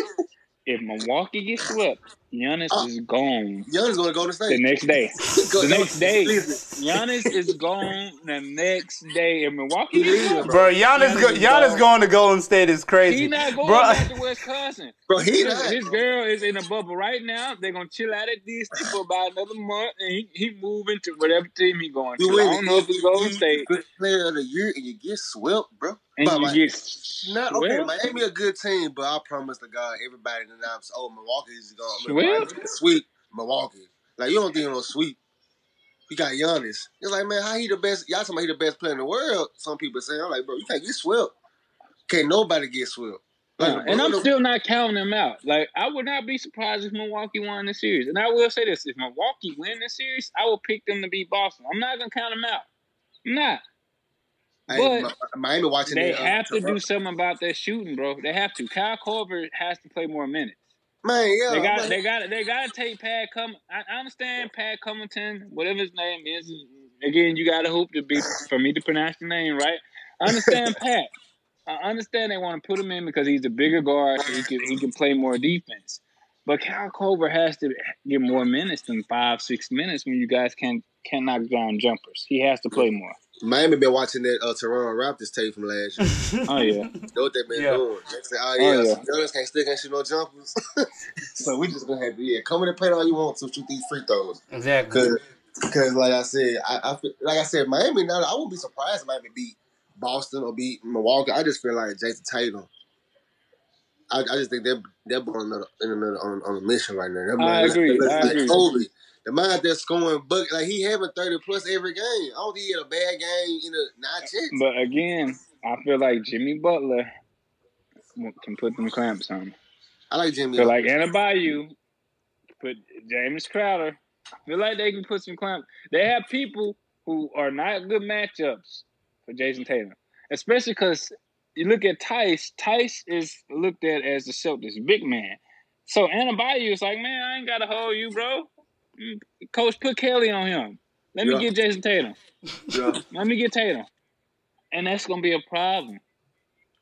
if Milwaukee gets swept, Giannis Oh. is gone Young's gonna go to the state. The next day. The next day, listen, Giannis is gone the next day. in Milwaukee He gets Bro, Giannis, Giannis go, is Giannis going to Golden State is crazy. He crazy. not going Bro, back to Wisconsin. bro. He His, not. his girl is in a bubble right now. They're gonna chill out at DC for about another month, and he, he moving to whatever team he going to. You I don't know if it's Golden State, Good player of the year, and you get swept, bro. and But you my- get Not okay. swept. Miami a good team, but I promise to God, everybody in the knobs, oh, is going Sweep Milwaukee. Like you don't think no sweep. You got Giannis. It's like, man, how he the best? Y'all talking about he the best player in the world? Some people say, I'm like, bro, you can't get swept. Can't nobody get swept. Like, and I'm still not counting them out. Like I would not be surprised if Milwaukee won the series. And I will say this: if Milwaukee win the series, I will pick them to beat Boston. I'm not gonna count them out. I'm not. But Mi- Miami watching. They that, uh, have to do something about their shooting, bro. They have to. Kyle Korver has to play more minutes. Man, yeah, They got man. they got they got to take Pat Cum. I I understand Pat Covington, whatever his name is. Again, you got to hope to be for me to pronounce the name right. I understand Pat. I understand they want to put him in because he's a bigger guard, so he can he can play more defense. But Cal Culver has to get more minutes than five six minutes when you guys can can knock down jumpers. He has to play more. Miami been watching that uh, Toronto Raptors tape from last year. Oh yeah, know what they been Yeah. doing. They say, oh Oh, yeah, yeah. so Giannis can't still can't shoot no jumpers. so we just gonna have to yeah, come in and play all you want to shoot these free throws. exactly. Cause, cause like I said, I, I feel, like I said, Miami. Now I wouldn't be surprised if Miami beat Boston or beat Milwaukee. I just feel like Jayson Tatum. I, I just think they're they're on another, another on, on a mission right now. They're I like, agree, like, I like agree. Kobe. The mind there scoring bucket like he having thirty plus every game. I don't think he had a bad game in a not yet. but again, I feel like Jimmy Butler can put them clamps on. I like Jimmy. feel like Bayou, put James Crowder. I feel like they can put some clamps. They have people who are not good matchups for Jayson Tatum, especially because you look at Theis. Theis is looked at as the Celtics big man. So Bayou is like, man, I ain't got to hold you, bro. Mm, Coach, put Kelly on him. Let me Yeah. get Jayson Tatum. Yeah. Let me get Tatum. And that's gonna be a problem.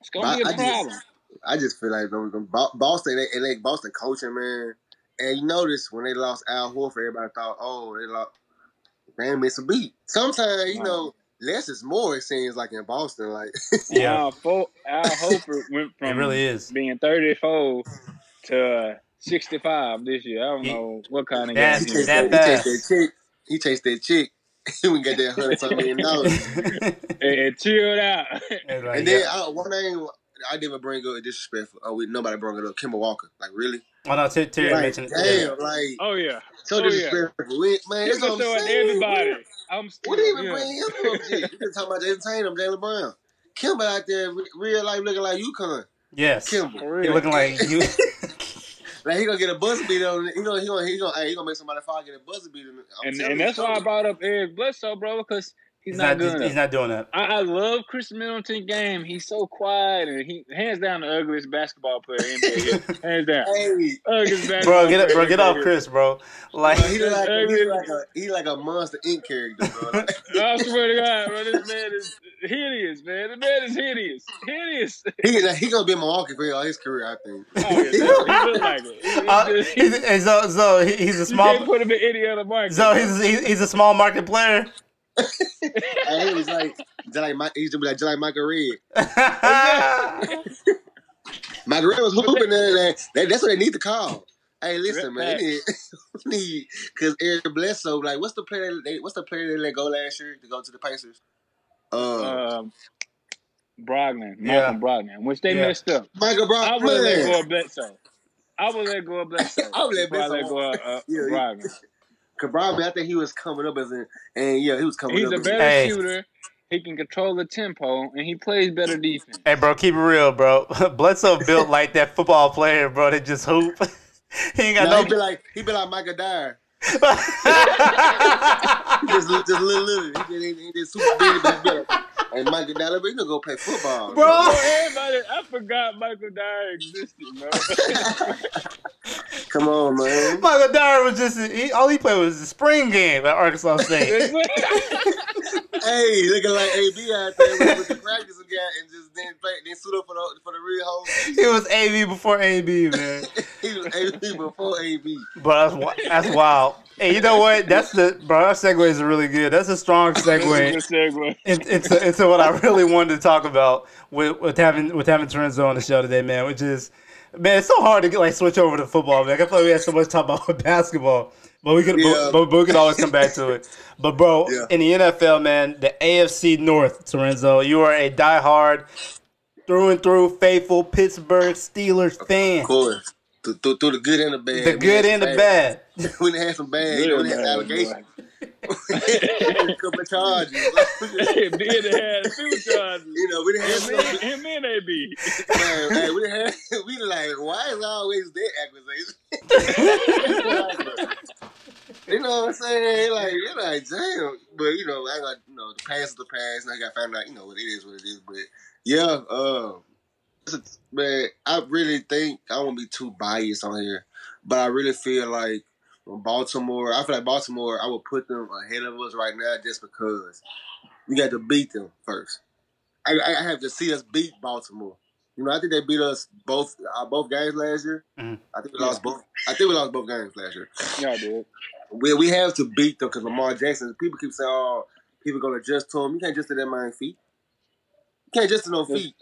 It's gonna But be a I just- problem. I just feel like them- them Bo- Boston, they, and they Boston coaching man. And you notice when they lost Al Horford, everybody thought, oh, they lost. Man, miss a beat. Sometimes you Wow. know less is more. It seems like in Boston, like Yeah. Al, Fo- Al Hofer went It really is. being 34 to uh, 65 this year. I don't He- know what kind of That's- game he he take that that, he was. that check. he chased that chick. he would get that hundred something million dollars. and, and chilled out. And, like, And then yeah. Uh, I, one name I didn't bring up disrespectful. Oh, we, nobody brought it up. Kemba Walker. Like really? oh no, Ter- Terry Like, mentioned. damn, like oh yeah. so oh, disrespectful. We- Man, He's that's what I'm saying. everybody. I'm still. What even yeah. bring him up? to? You just talking about Jayson Tatum, Jaylen Brown. Kemba out there, real life looking like UConn. Yes, Kemba. He looking like you. Like he gonna get a buzzer beat on. He gonna he gonna he gonna hey, he gonna make somebody fall get a buzzer beat. And and that's why I brought up Eric Bledsoe, bro, because he's, He's not, not. good He's not doing that. I, I love Khris Middleton game. He's so quiet and he hands down the ugliest basketball player in NBA. hands down. Hey, Ugliest basketball Bro, get up, bro, get off Chris, bro. Like, bro, he like a, he like a he like a monster ink character, bro. I swear to God, bro, this man is hideous, man. The man is hideous. Hideous. he like, he gonna be in Milwaukee for all his career, I think. Oh, yeah, he look like it. He- he uh, just- he's, and so, so he- he's a you can't put him in any other market. So he's he's a small market player. Hey, he was like just like Mike, he used to be like just like Michael Redd. Michael Redd was hooping there. That, that, that's what they need to call. Hey, listen, man, they need, because Eric Bledsoe. Like, what's the player? They, what's the player they let go last year to go to the Pacers? Uh, um, Brogdon, Yeah. Brogdon, which they Yeah. messed up. Michael I would let go of Bledsoe. I would let go of Bledsoe. I would let before I Bledsoe go of uh, Yeah, Brogdon. Kabrambi, I think he was coming up as an, and yeah, he was coming He's up. a as better Hey. shooter. He can control the tempo, and he plays better defense. hey, bro, keep it real, bro. Bledsoe built like that football player, bro. That just hoop. he ain't got Nah, he be like he be like Michael Dyer. He just just little little. He just, he just super big back there. And Michael Dyer, but you gonna go play football, Bro. Bro, everybody, I forgot Michael Dyer existed, bro. Come on, man. Michael Dyer was just he, all he played was the spring game at Arkansas State. hey, looking like AB out there with, with the practice guy and just then play, then suit up for the for the real whole. he was AB before AB, man. he was AB before AB. But that's wi- that's wild. Hey, you know what? That's the bro. That segue is really good. That's a strong segue Good segue. in- into into what I really wanted to talk about with with having with having Tarenzo on the show today, man. Which is, man, it's so hard to get like switch over to football, man. I feel like we had so much talk about basketball, but we could, Yeah. but, but we can always come back to it. But bro, Yeah. in the NFL, man, the AFC North, Tarenzo, you are a diehard, through and through, faithful Pittsburgh Steelers fan. Of course. Through, through, through the good and the bad. The good and the bad. We done had some bad. Know, we had allegations. a couple of charges. Beard had a few charges. you know, we done had Him some. and, and AB. Man, man, we done had. We like, why is always that accusation? you know what I'm saying? Like, you're like, damn. But you know, I got you know, the past is the past. Now I got found out. You know what it is, what it is. But yeah, um, man, I really think I won't be too biased on here, but I really feel like Baltimore, I feel like Baltimore, I would put them ahead of us right now just because we got to beat them first. I, I have to see us beat Baltimore. You know, I think they beat us both uh, both games last year. Mhm. I think we lost both. I think we lost both games last year. Yeah, dude. We we have to beat them because Lamar Jackson. People keep saying, "Oh, people gonna adjust to him." You can't just to that man feet. You can't just to no feet.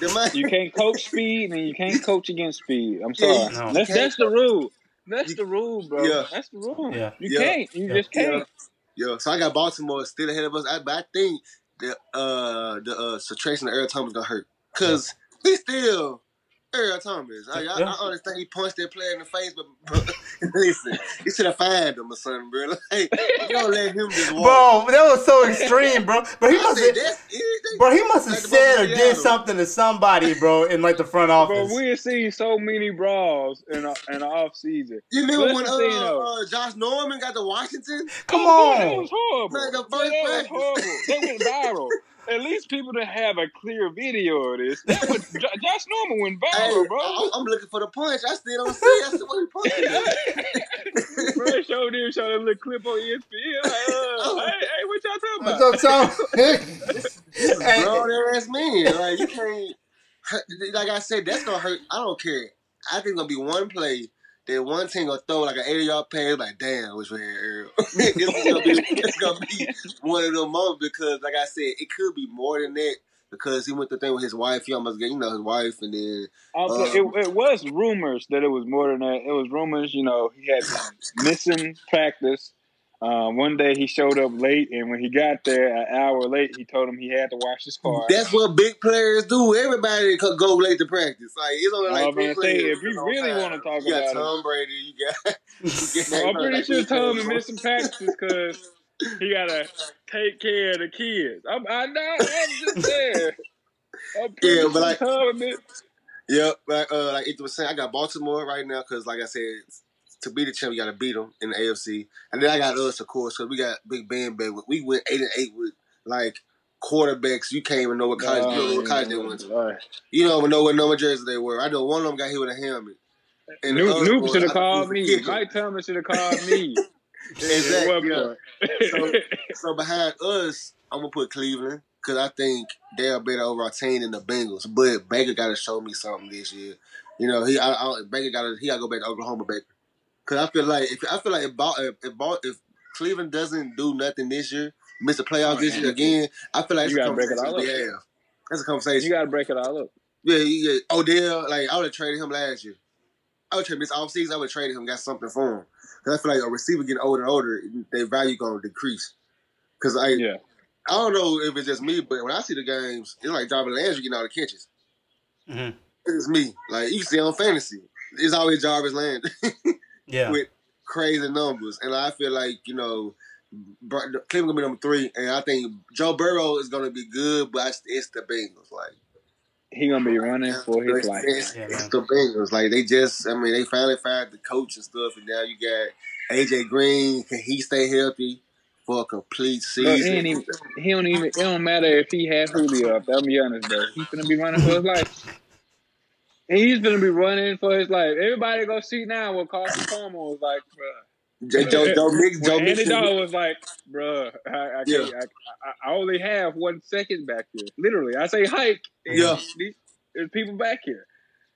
The man, You can't coach speed and you can't coach against speed. I'm Yeah, sorry. you- No. That's that's the rule. That's You- the rule, bro. Yeah. That's the rule. Yeah. You Yeah. can't. You Yeah. just can't. Yeah, so I got Baltimore still ahead of us. I, but I think the uh the uh situation of Earl Thomas gonna hurt because he still Earl Thomas. I, I, Yeah. I understand he punched that player in the face, but, but listen, he should have fired him or something, bro. Like, you don't let him just walk. Bro, that was so extreme, bro. But he must have, bro, he must have Like said or did something to somebody, bro, in like the front office. But we have seen so many brawls in a, in the off season. You remember But when that's the thing, uh, uh, Josh Norman got to Washington? Come Oh, That on. was horrible. Man, the Yeah, first that was horrible. They went viral. At least people that have a clear video of this. That was, Jo- Josh Norman went Hey, viral, bro. I, I'm looking for the punch. I still don't see. it. I still what he punching. bro, showed him, showed a little clip on ESPN. Like, uh, hey, hey, what y'all talking about? What's up, Tom? Hey. grown ass man. Like you can't. Like I said, that's gonna hurt. I don't care. I think it's gonna be one play that one team gonna throw like an 80 yard pass. Like damn, which had Earl. it's, gonna be, it's gonna be one of them moments because, like I said, it could be more than that. Because he went the thing with his wife, he almost get you know his wife, and then Um, it, it was rumors that it was more than that. It was rumors, you know, he had missing practice. Uh, one day he showed up late, and when he got there an hour late, he told him he had to wash his car. That's what big players do. Everybody could go late to practice. Like it's only like big man, say, if you really time. wanna talk you got about it. Tom Brady, you got. you Well, I'm pretty like, sure big Tommy players. missed some practices because he gotta take care of the kids. I'm, I know. I'm just saying. I'm pretty Yeah, but sure like- Tommy missed. Yeah, but uh, like it was saying, I got Baltimore right now because, like I said, to be the champ, you got to beat them in the AFC, and then I got us, of course, because we got Big Ben back. We went eight and eight with like quarterbacks. You can't even know what college, you don't know what college they went to. Right. You don't even know what number jersey they were. I know one of them got hit with a helmet. And the Noop, other Noop one, should have think called me. kicker. Mike Thomas should have called me. Exactly, At yeah. point. So behind us, I'm gonna put Cleveland because I think they're a better overall team than the Bengals. But Baker got to show me something this year. You know, he I, I, Baker got to he got to go back to Oklahoma Baker because I feel like if I feel like if, Bal- if, if, Bal- if Cleveland doesn't do nothing this year, miss the playoffs this year again, I feel like You gotta break it all we up. have. That's a conversation. you got to break it all up. Yeah, yeah. Odell, like I would have traded him last year. I would trade this offseason. I would have traded him, got something for him. Cause I feel like a receiver getting older and older, their value gonna decrease. Cause I, Yeah. I don't know if it's just me, but when I see the games, it's like Jarvis Landry getting all the catches. hmm It's me. Like you see on fantasy, it's always Jarvis Landry Yeah. with crazy numbers, and I feel like you know. Bur- Cleveland gonna be number three, and I think Joe Burrow is gonna be good, but it's- it's the Bengals. Like He going to be running for his it's, life. It's, Yeah, it's the Bengals. Like they just, I mean, they finally fired the coach and stuff, and now you got AJ Green. Can he stay healthy for a complete Bro, he, season? ain't even, he don't even. It don't matter if he had Julio up. I'll be honest, bro. He's gonna be running for his life. He's gonna be running for his life. Everybody go see now what Carson Palmer was like, bro. Joe, Joe Mix, Joe Andy. Dalton was like, bro, I, I, Yeah. I, I, only have one second back here. Literally, I say hike. and Yeah. these- There's people back here.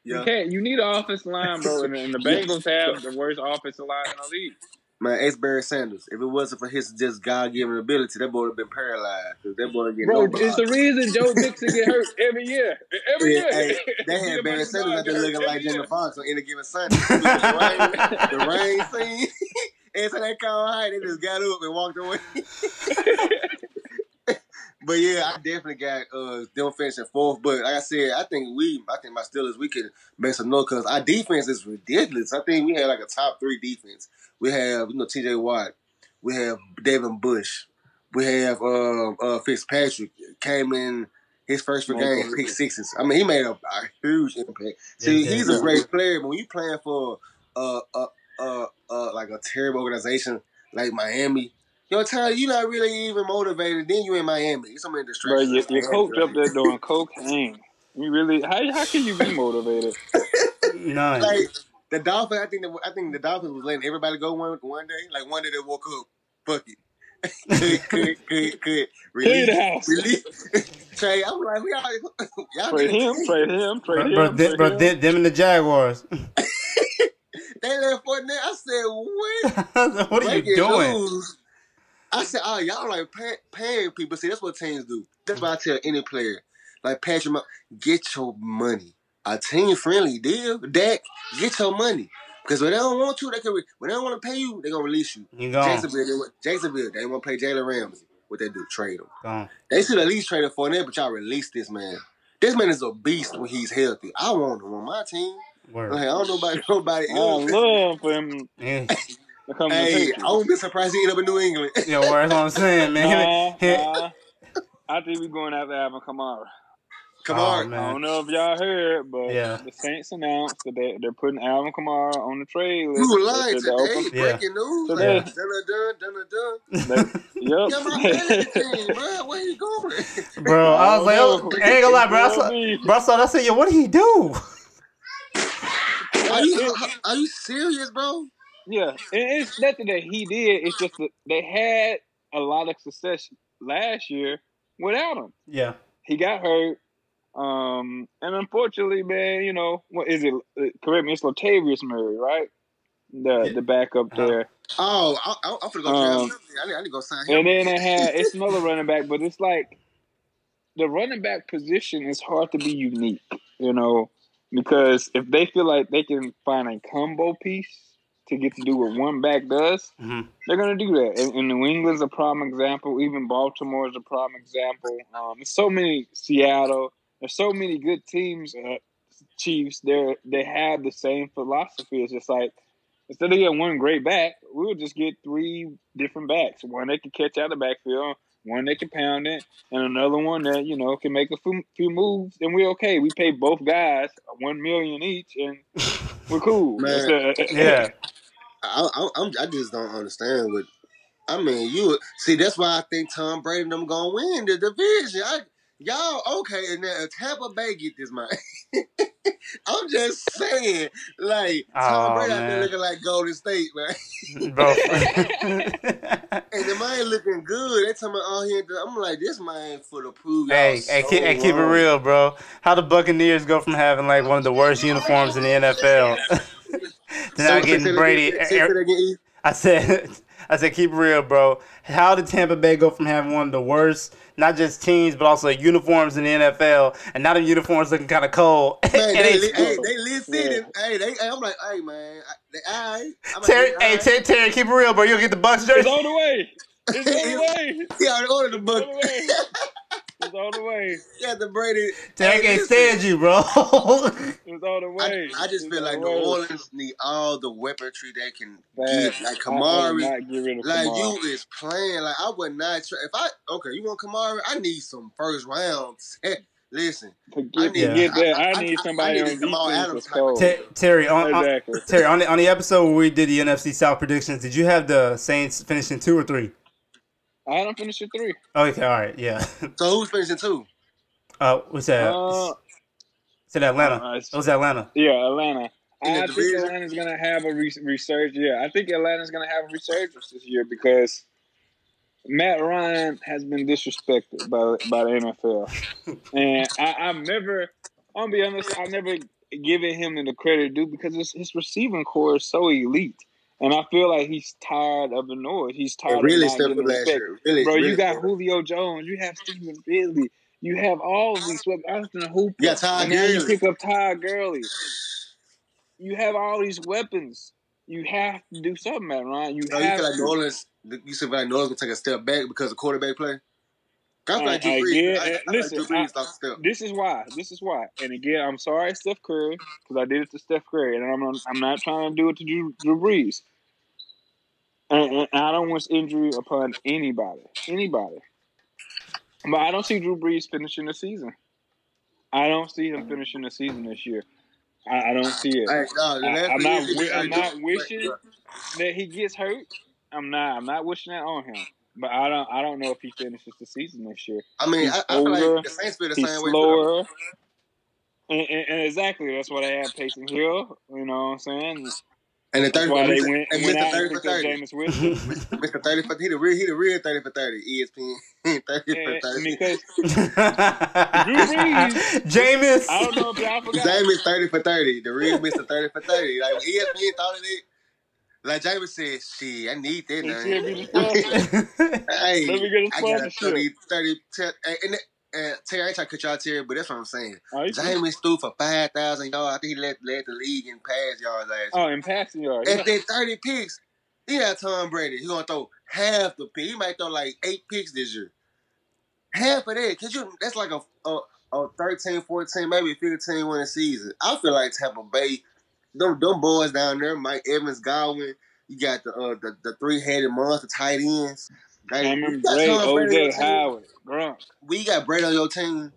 You Yeah, can't. You need an offensive line, bro, and, and the. Bengals have the worst offensive line in the league. Man, Ace Barry Sanders. If it wasn't for his just God given ability, that boy would have been paralyzed. That boy get Bro, nobody. it's the reason Joe Mixon get hurt every year. Every Yeah, year. hey, they had Barry Sanders out there looking like. Jamie Foxx on any given Sunday. The rain, the rain scene. and so they called high, they just got up and walked away. But yeah, I definitely got uh them finishing fourth. But like I said, I think we, I think my Steelers, we could make some noise because our defense is ridiculous. I think we have like a top three defense. We have you know T.J. Watt, we have Devin Bush, we have um uh Fitzpatrick came in his first Michael games, pick sixes. I mean, he made a, a huge impact. See, Yeah, he's did. a great player, but when you playing for uh uh uh uh like a terrible organization like Miami. Yo, tell you're not really even motivated. Then you in Miami. It's so many Bro, your, your coach up there doing cocaine. You really? How, how can you be motivated? None. Like the Dolphins, I think the, I think the Dolphins was letting everybody go one one day. Like one day they woke up, fuck it, could could could could the release house. release. Trey, I'm like, we all y'all Trade him, trade him, bro, trade bro, him. them, trade bro him. them, them and the Jaguars. They left for that. I said, what? what are you doing? news. I said, oh, y'all like pay, paying people. See, that's what teams do. That's what I tell any player. Like Patrick, Mah- get your money. A team friendly deal. Dak, get your money. Because when they don't want you, they can. Re- when they don't want to pay you, they gonna release you. You gone. Jacksonville, they want, Jacksonville, they want to pay Jalen Ramsey. What they do? Trade him. Gone. They should at least trade him for that, but y'all release this man. This man is a beast when he's healthy. I want him on my team. Word. Like, I don't know about nobody I else. I love for him Yeah, to come to Hey, I won't be surprised he end up in New England. yeah, word. That's what I'm saying, man. Nah, nah. I think we're going after Alvin Kamara. Come Oh, I don't know if y'all heard, but Yeah. the Saints announced that they, they're putting Alvin Kamara on the trade list. You lying They said today? open- Yeah. Breaking news. Today. Like, dun dun dun dun dun. Yep. Yeah, my fantasy team, bro. Where you going? bro, I was like, oh, I ain't gonna lie, bro. I saw, bro, I saw that. I said, yo, what did he do? Are you are you serious, bro? Yeah, and it's nothing that he did. It's just that they had a lot of success last year without him. Yeah, He got hurt, um, and unfortunately, man, you know what is it? Uh, Correct me, it's Latavius Murray, right? The Yeah. the backup Uh-huh. there, Oh, I, I, I'm gonna go. Um. I need, I need to go sign him. and then they had it's another running back, but it's like the running back position is hard to be unique, you know, because if they feel like they can find a combo piece to get to do what one back does, hmm they're gonna do that. And, and New England's a prime example. Even Baltimore is a prime example. Um, there's so many Seattle. There's so many good teams. Uh, Chiefs. They they have the same philosophy. It's just like instead of getting one great back, we'll just get three different backs. One that can catch out the backfield, one that can pound it, and another one that you know can make a few, few moves. And we're okay. We pay both guys one million each, and we're cool. Man. It's, uh, Yeah. I, I, I'm, I just don't understand what. I mean, you see. That's why I think Tom Brady and them gonna win the division. I, y'all okay? And then uh, Tampa Bay get this man. I'm just saying, like Tom Aw, Brady out there looking like Golden State, man. Bro. And the man looking good. They talking about oh, all here. I'm like, this man for the prove. hey, so keep, hey, keep it real, bro. How the Buccaneers go from having like one of the worst uniforms in the NFL to eh, So- now getting Brady? again, say that again, E. I said, I said, keep it real, bro. How did Tampa Bay go from having one of the worst, not just teams, but also uniforms in the NFL, and now the uniforms looking kind of cold? Man, And they, they- li- hey, they listen. Hey, they, hey, I'm like, hey, man, I, they, all right. I'm Terry, like, hey. Terry, Terry, keep it real, bro. You'll get the Bucks it's jersey. on the way. It's on the way. He already ordered the book. on the way. It's on the way. yeah, the Brady. Terry Hey, can't listen, stand you, bro. It's on the way. I just It's feel like the New. Orleans need all the weaponry they can Facts. get. Like I- I would Kamari, not get rid of like Kamara. you is playing. Like I would not. Try, if I okay, you want Kamari? I need some first rounds. Listen, I need- to get that, I- I, I- need somebody I need on a Jamal defense Adams that's type cold. Ter- Terry, on, on, Exactly. Terry, on the, on the episode where we did the NFC South predictions, did you have the Saints finishing two or three? I don't finish at three. Okay, all right, yeah. so who's finishing two? Uh, what's that? Uh, Said Atlanta. uh, It was Atlanta. yeah, Atlanta. In I think division? Atlanta's gonna have a re- resurgence. Yeah, I think Atlanta's gonna have a resurgence this year because Matt Ryan has been disrespected by by the NFL, and I, I've never. I'll be honest. I've never given him the credit due because his, his receiving core is so elite, and I feel like he's tired of the noise. He's tired It really of not stepped up last year. Really, Bro, really you got. Julio Jones, you have Stephen Ridley, you have all of these weapons. Austin Hooper, You got Todd now you pick up Todd Gurley. You have all these weapons. You have to do something, man, Ryan. You So you have feel like. New Orleans? You feel like New Orleans gonna take a step back because of quarterback play? I feel like I- I Drew Brees. I, I listen, like Drew Brees I- lost a step. This is why. This is why. And again, I'm sorry, Steph Curry, because I did it to Steph Curry, and I'm I'm not trying to do it to Drew, Drew Brees. And, and I don't wish injury upon anybody, anybody. But I don't see Drew Brees finishing the season. I don't see him finishing the season this year. I, I don't see it. Hey, no, I, I'm, not wi- I'm not wishing- That he gets hurt. I'm not. I'm not wishing that on him. But I don't. I don't know if he finishes the season this year. I mean, he's I, I feel like the Saints feel the He's same way. slower. And, and, and exactly, that's why they have Taysom Hill. You know what I'm saying? And the That's thirty why they went, and went Mr. out thirty for thirty. Jameis Winston. Mr. thirty for he the real he the real thirty for thirty. ESPN thirty for thirty. because Brees. Jameis. I don't know if y'all forgot. James thirty for thirty. The real Mr. thirty for thirty. Like when ESPN thought of it. Like James said, shit, I need that now. should be the sponsor. hey, Let me get a I got a sponsorship. 30, 30 te- and, and, Terry, I ain't trying to cut y'all Terry, but that's what I'm saying. Oh, James threw for 5,000 yards. I think he led, led the league in pass yards last year. oh, in passing yards. And then 30 picks. He got Tom Brady. He gonna throw half the pick. He might throw like eight picks this year. Half of that. Cause you that's like a a, a 13, 14, maybe 15 winning season. I feel like Tampa Bay, them them boys down there, Mike Evans, Godwin, you got the uh, the, the three headed monster tight ends. Like, Cameron got Bray, Brady OJ. Howard, Gronk. We got Brady on your team.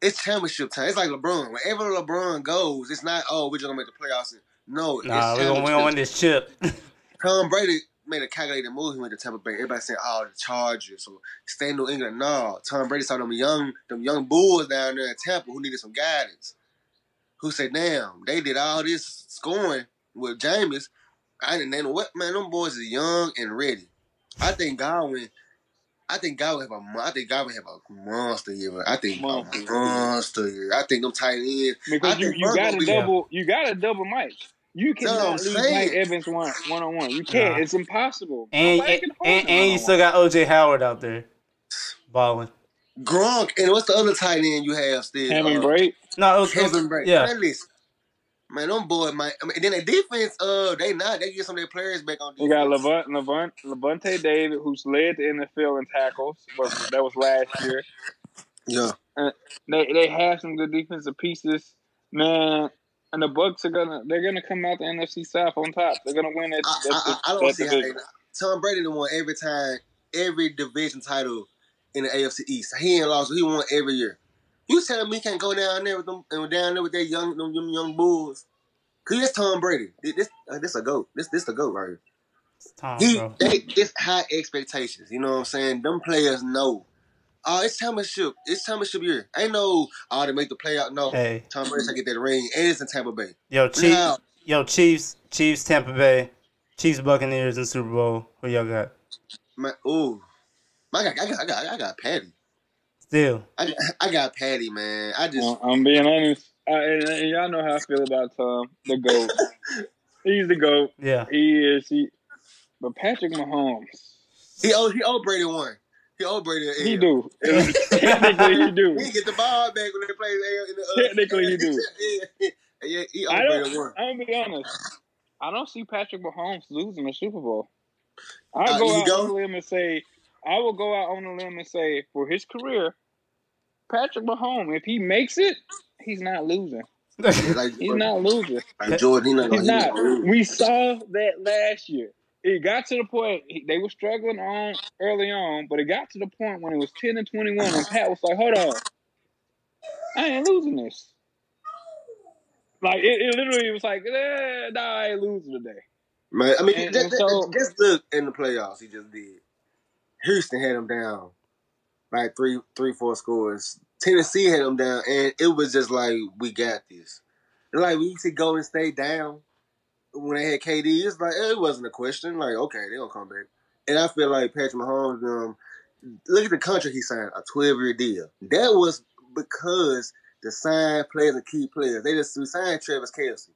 It's championship time. It's like LeBron. Wherever LeBron goes, it's not oh we're just gonna make the playoffs. No, Nah, it's we gonna, we gonna win this chip. Tom Brady made a calculated move. He went to Tampa Bay. Everybody said, "Oh, the Chargers." So stay in New England. No, Tom Brady saw them young, them young bulls down there in Tampa who needed some guidance. Who said, "Damn, they did all this scoring with Jameis. I didn't know what man. Them boys is young and ready. I think Godwin. I think Godwin have a. I mon- I think Godwin have a monster year. I think Monster. a monster year. I think them tight ends. Because I you, think you Burrow got to be- double you got a double Mike. You That's what I'm cannot leave saying. Mike Evans one one on one. You can't. Nah. It's impossible. And Nobody and, and, and you still got OJ Howard out there balling. Gronk and what's the other tight end you have still? Cameron Uh, Bray. No, it was, Kevin Brady. Yeah, Man, listen. Man, them boy, man. I mean, and then the defense, uh, they not. They get some of their players back on defense. You got Levant, Levant, Lavonte David, who's led the NFL in tackles. But that was last year. Yeah. They they have some good defensive pieces, man. And the Bucks are gonna they're gonna come out the NFC South on top. They're gonna win that. I, I, I, don't see how they. Tom Brady won every time, every division title in the AFC East. He ain't lost. He won every year. You telling me he can't go down there with them and down there with that young them, them young bulls? Cause this Tom Brady. This this, uh, this a goat. This this a goat right here. It's Tom, He bro. they it's high expectations. You know what I'm saying? Them players know. Oh, it's championship. It's championship year. Ain't no oh they make the playout. No. Hey, Tom Brady's to get that ring, and it's in Tampa Bay. yo, Chiefs, Now, yo, Chiefs, Chiefs, Tampa Bay, Chiefs, Buccaneers, and Super Bowl. Who y'all got? man, ooh, I got, I got, I got, I got Patty. Still, I got, I got Patty, man. I just, Well, I'm being honest, I, and, and y'all know how I feel about Tom, the goat. He's the goat. yeah. He is. He, but Patrick Mahomes, he owe, he owe Brady one. He owe Brady. An he do. Technically, he do. He get the ball back when they play in the. Uh, Technically, he do. yeah, yeah, he owe I Brady don't. one. I'm gonna be honest. I don't see Patrick Mahomes losing the Super Bowl. I'll Uh, go out go? on a limb and say, I will go out on a limb and say, for his career, Patrick Mahomes, if he makes it, he's not losing. Like, He's not losing. like Jordan. He not. He's he not. lose. We saw that last year. It got to the point they were struggling on early on, but it got to the point when it was ten and twenty one, and Pat was like, "Hold on, I ain't losing this." Like it, it literally was like, eh, "Nah, I ain't losing today." Man, I mean, And- just, and so- just look in the playoffs. He just did. Houston had them down by three, three, four scores. Tennessee had them down, and it was just like we got this. Like we used to go and stay down when they had KD. It's like it wasn't a question. Like okay, they gonna come back. And I feel like Patrick Mahomes. Um, look at the country he signed a twelve year deal. That was because the signed players and key players. They just signed Travis Kelce.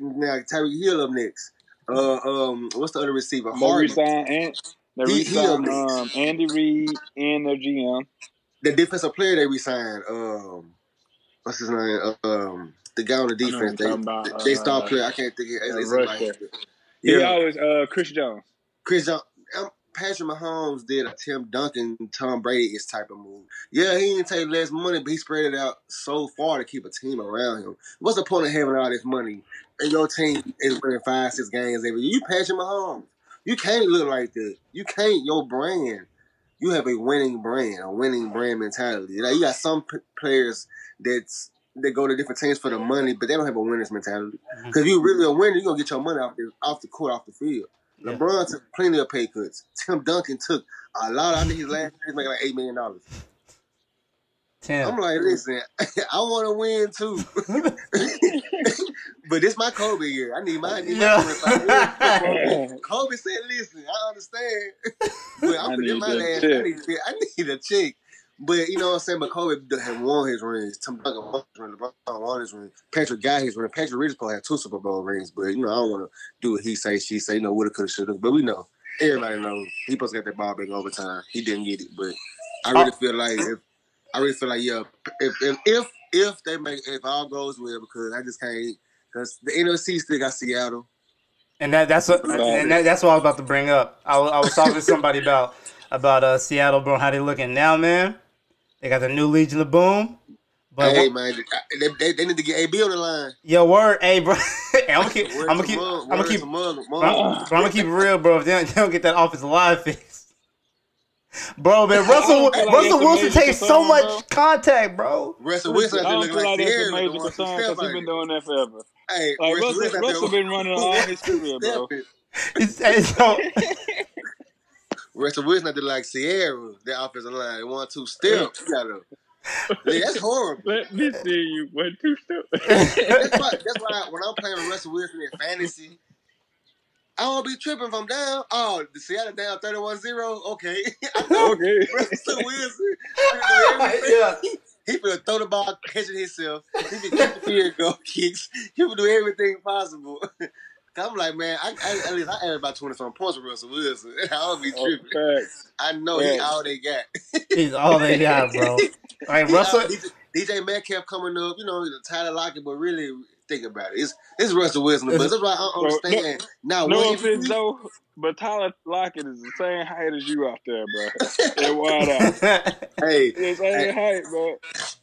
Now Tyreek Hill up next. Uh, um, what's the other receiver? Harden. resigned and they He- he resigned a- um, Andy Reid and their GM. The defensive player they resigned. Um, what's his name? Uh, Um, the guy on the defense. They, about, they uh, star player. I can't think. Of, it's, uh, it's like, He yeah, always uh, Chris Jones. Chris John. Um, Patrick Mahomes did a Tim Duncan, Tom Brady is type of move. Yeah, he didn't take less money, but he spread it out so far to keep a team around him. What's the point of having all this money and your team is winning five, six games every year? You Patrick Mahomes. You can't look like that. You can't. Your brand. You have a winning brand, a winning brand mentality. Like you got some p- players that's that go to different teams for the money, but they don't have a winner's mentality. Mm-hmm. Because you really a winner, you're gonna get your money off the off the court, off the field. Yeah. LeBron took plenty of pay cuts. Tim Duncan took a lot. I think his last year he's making like eight million dollars. Tim. I'm like, listen, I want to win too, but this my Kobe year. I need my, I need Yeah. my. Kobe said, "Listen, I understand, but I'm I need my that last. I need, to- I need a check." But you know what I'm saying. But Kobe had won his rings. Tim Duncan won his ring. LeBron won his ring. Patrick got his ring. Patrick really supposed to have two Super Bowl rings. But you know, I don't want to do what he say. She say. You know, woulda, coulda, shoulda. But we know. Everybody knows he supposed to get that ball back overtime. He didn't get it. But I uh, really feel like if I really feel like yeah, if if if, if they make if all goes well, because I just can't. Because the NFC still got Seattle. And that that's what and that, that's what I was about to bring up. I, was- I was talking to somebody about about uh, Seattle, bro. How they looking now, man? They got the new Legion of Boom. But hey man, they, they, they need to get AB on the line. yo, word, hey, bro. hey, I'm gonna keep, I'm gonna keep, I'm gonna keep, to mug, bro, mug. I'm, gonna keep it real, bro. If they don't, they don't get that offensive line fixed, bro, man, Russell like Russell Wilson takes so concern, much bro. contact, bro. Russell Wilson out there don't looking feel like like that's a Sierra. major the one concern who because he's been doing that forever. Hey, Like Russell Russell, Wilson Russell been running all his career, bro. It's, it's so, Russell Wilson out like Sierra, their offensive line. One, two steps. You gotta. Yeah, that's horrible. Let me see you one two step. That's why, that's why when I'm playing with Russell Wilson in fantasy, I don't be tripping if I'm down. Oh, the Seattle down 31-0? Okay. Okay. Russell Wilson. he finna do everything. yeah. He finna throw the ball, catch it himself. He finna kick the field goal kicks. He will do everything possible. I'm like, man, I, I, at least I added about 20 some points with Russell Wilson. I won't be Oh, tripping. facts. I know he all they got. He's all they got, bro. All right, He uh, Russell, DJ, DJ Metcalf coming up, you know, Tyler Lockett, but really, think about it. It's it's Russell Wilson, but that's why I don't Bro, no- understand. now, No what offense, though, but Tyler Lockett is the same height as you out there, bro. And wide out. Hey, The same height, bro.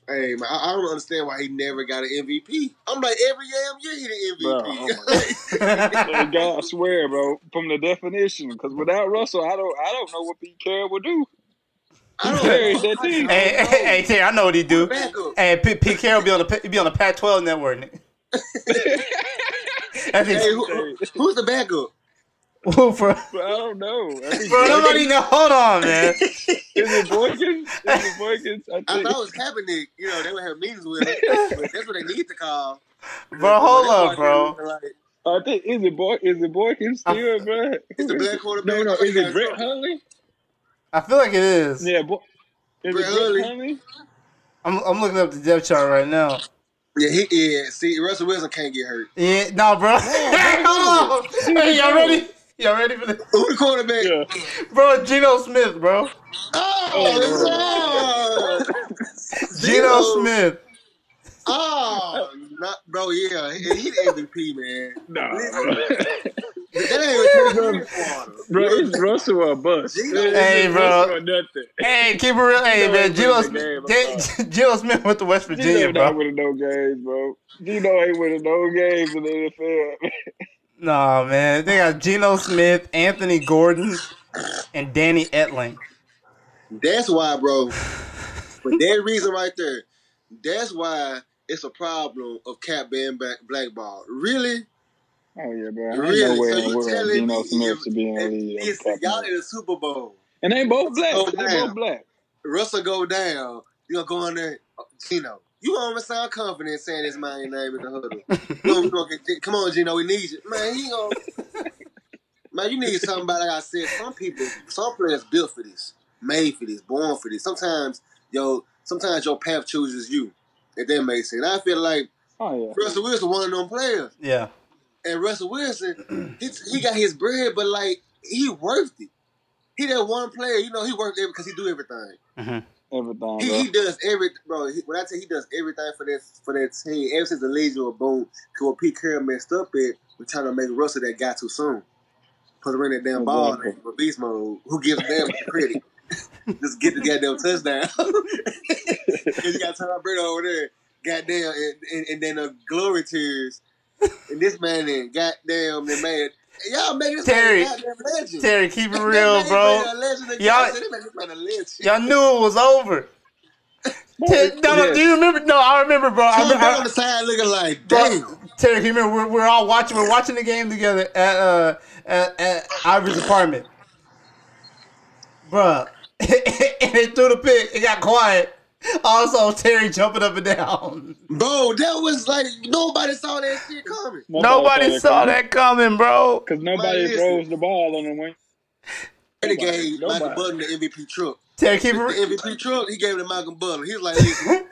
hey, man, I, I don't understand why he never got an MVP. I'm like every damn year he the Bro, MVP. oh And God, I swear, bro, from the definition, because without Russell, I don't, I don't know what Pete Carroll would do. I don't Hey, know. that hey, hey, hey, Terry, I know what he do. Hey, Pete Carroll be on the be on the Pac-12 network. Nigga. That's Hey, who, who- who's the backup? who for, But I don't know. I think bro, nobody know. Hold on, man. Is it Boykins? Is it Boykins? I I thought it was Kaepernick. You know, they would have meetings with him, but that's what they need to call. Bro, hold on, bro. Like, I think is it boy is it Boykins still, bro? It's the black quarterback. No, no, is it Brett Hundley? I feel like it is. Yeah, boy. Is Brett it Brett Hundley. Hundley? I'm I'm looking up the depth chart right now. Yeah, he, yeah. See, Russell Wilson can't get hurt. Yeah, no, bro. Hold on. Hey, y'all ready? Y'all ready for this? Who the quarterback? Yeah. Bro, Geno Smith, bro. Oh, oh it's Geno on. Smith. Oh, not, bro, yeah, he, he the MVP, man. Nah, That ain't even bro, it's Russell or bust. Geno- Hey, bro. Nothing. Hey, keep it real. Hey, Geno man, ain't Geno winning the Smith. game, Geno Smith went to West Virginia, Geno not bro. winning no games, bro. Geno ain't winning no games in the NFL. Nah, man. They got Geno Smith, Anthony Gordon, and Danny Etling. That's why, bro. For that reason right there, that's why it's a problem of Cap being back blackballed. Really? Oh yeah, bro. Really? no way So you telling Geno me Smith if- should be in the if- league. Listen, y'all in the Super Bowl. And they both black. Oh, they both black. Russell go down. You're gonna go in there, oh, Geno. You almost sound confident saying his man name in the huddle. You gonna- you gonna get- come on, Geno, we need you, man. He gonna, man. You need something about Like I said, some people, some players built for this, made for this, born for this. Sometimes, yo, sometimes your path chooses you. If that makes sense. I feel like Oh yeah. Russell Wilson one of them players, Yeah. and Russell Wilson, he, he got his bread, but like he worth it. He that one player, you know, he worth it because he do everything. hmm Everything, He, he does every bro. He, when I say he does everything for that for that team, ever since the Legion of Boom, because what Pete Carroll messed up at, we're trying to make Russell that guy too soon. Put him in that damn ball Exactly. in beast mode. Who gives a damn credit? Just get the goddamn touchdown. Because you got Tom Brady over there, goddamn, and, and, and then the glory tears. And this man then goddamn, they made y'all make this Terry, man a legend. Terry, keep it real, bro. a. Y'all- They made this man a. Y'all knew it was over. Ter- no, no, Yeah. do you remember? No, I remember, bro. I Tom remember, on the side looking like, bro, damn. Terry, you remember we're, we're all watching. We're watching the game together at uh at, at Ivory's apartment, bruh. and they threw the pick. It got quiet. Also, Terry jumping up and down. Bro, that was like nobody saw that shit coming. Nobody saw that coming, bro. because nobody Man, listen. throws the ball on the wing. They Nobody, gave nobody. Michael Butler the MVP truck. Terry, keep The it. MVP truck, he gave it to Michael Butler. He was like, listen,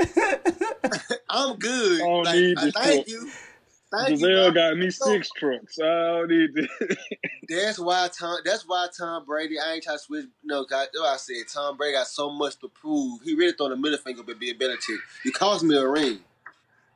I'm good. I don't like, need this thank truck. you. Thank Giselle you. got me six trucks. I don't need this. That's why Tom. That's why Tom Brady. I ain't trying to switch. No, God, I said. Tom Brady got so much to prove. He really throwing the middle finger, but being better chick. You cost me a ring.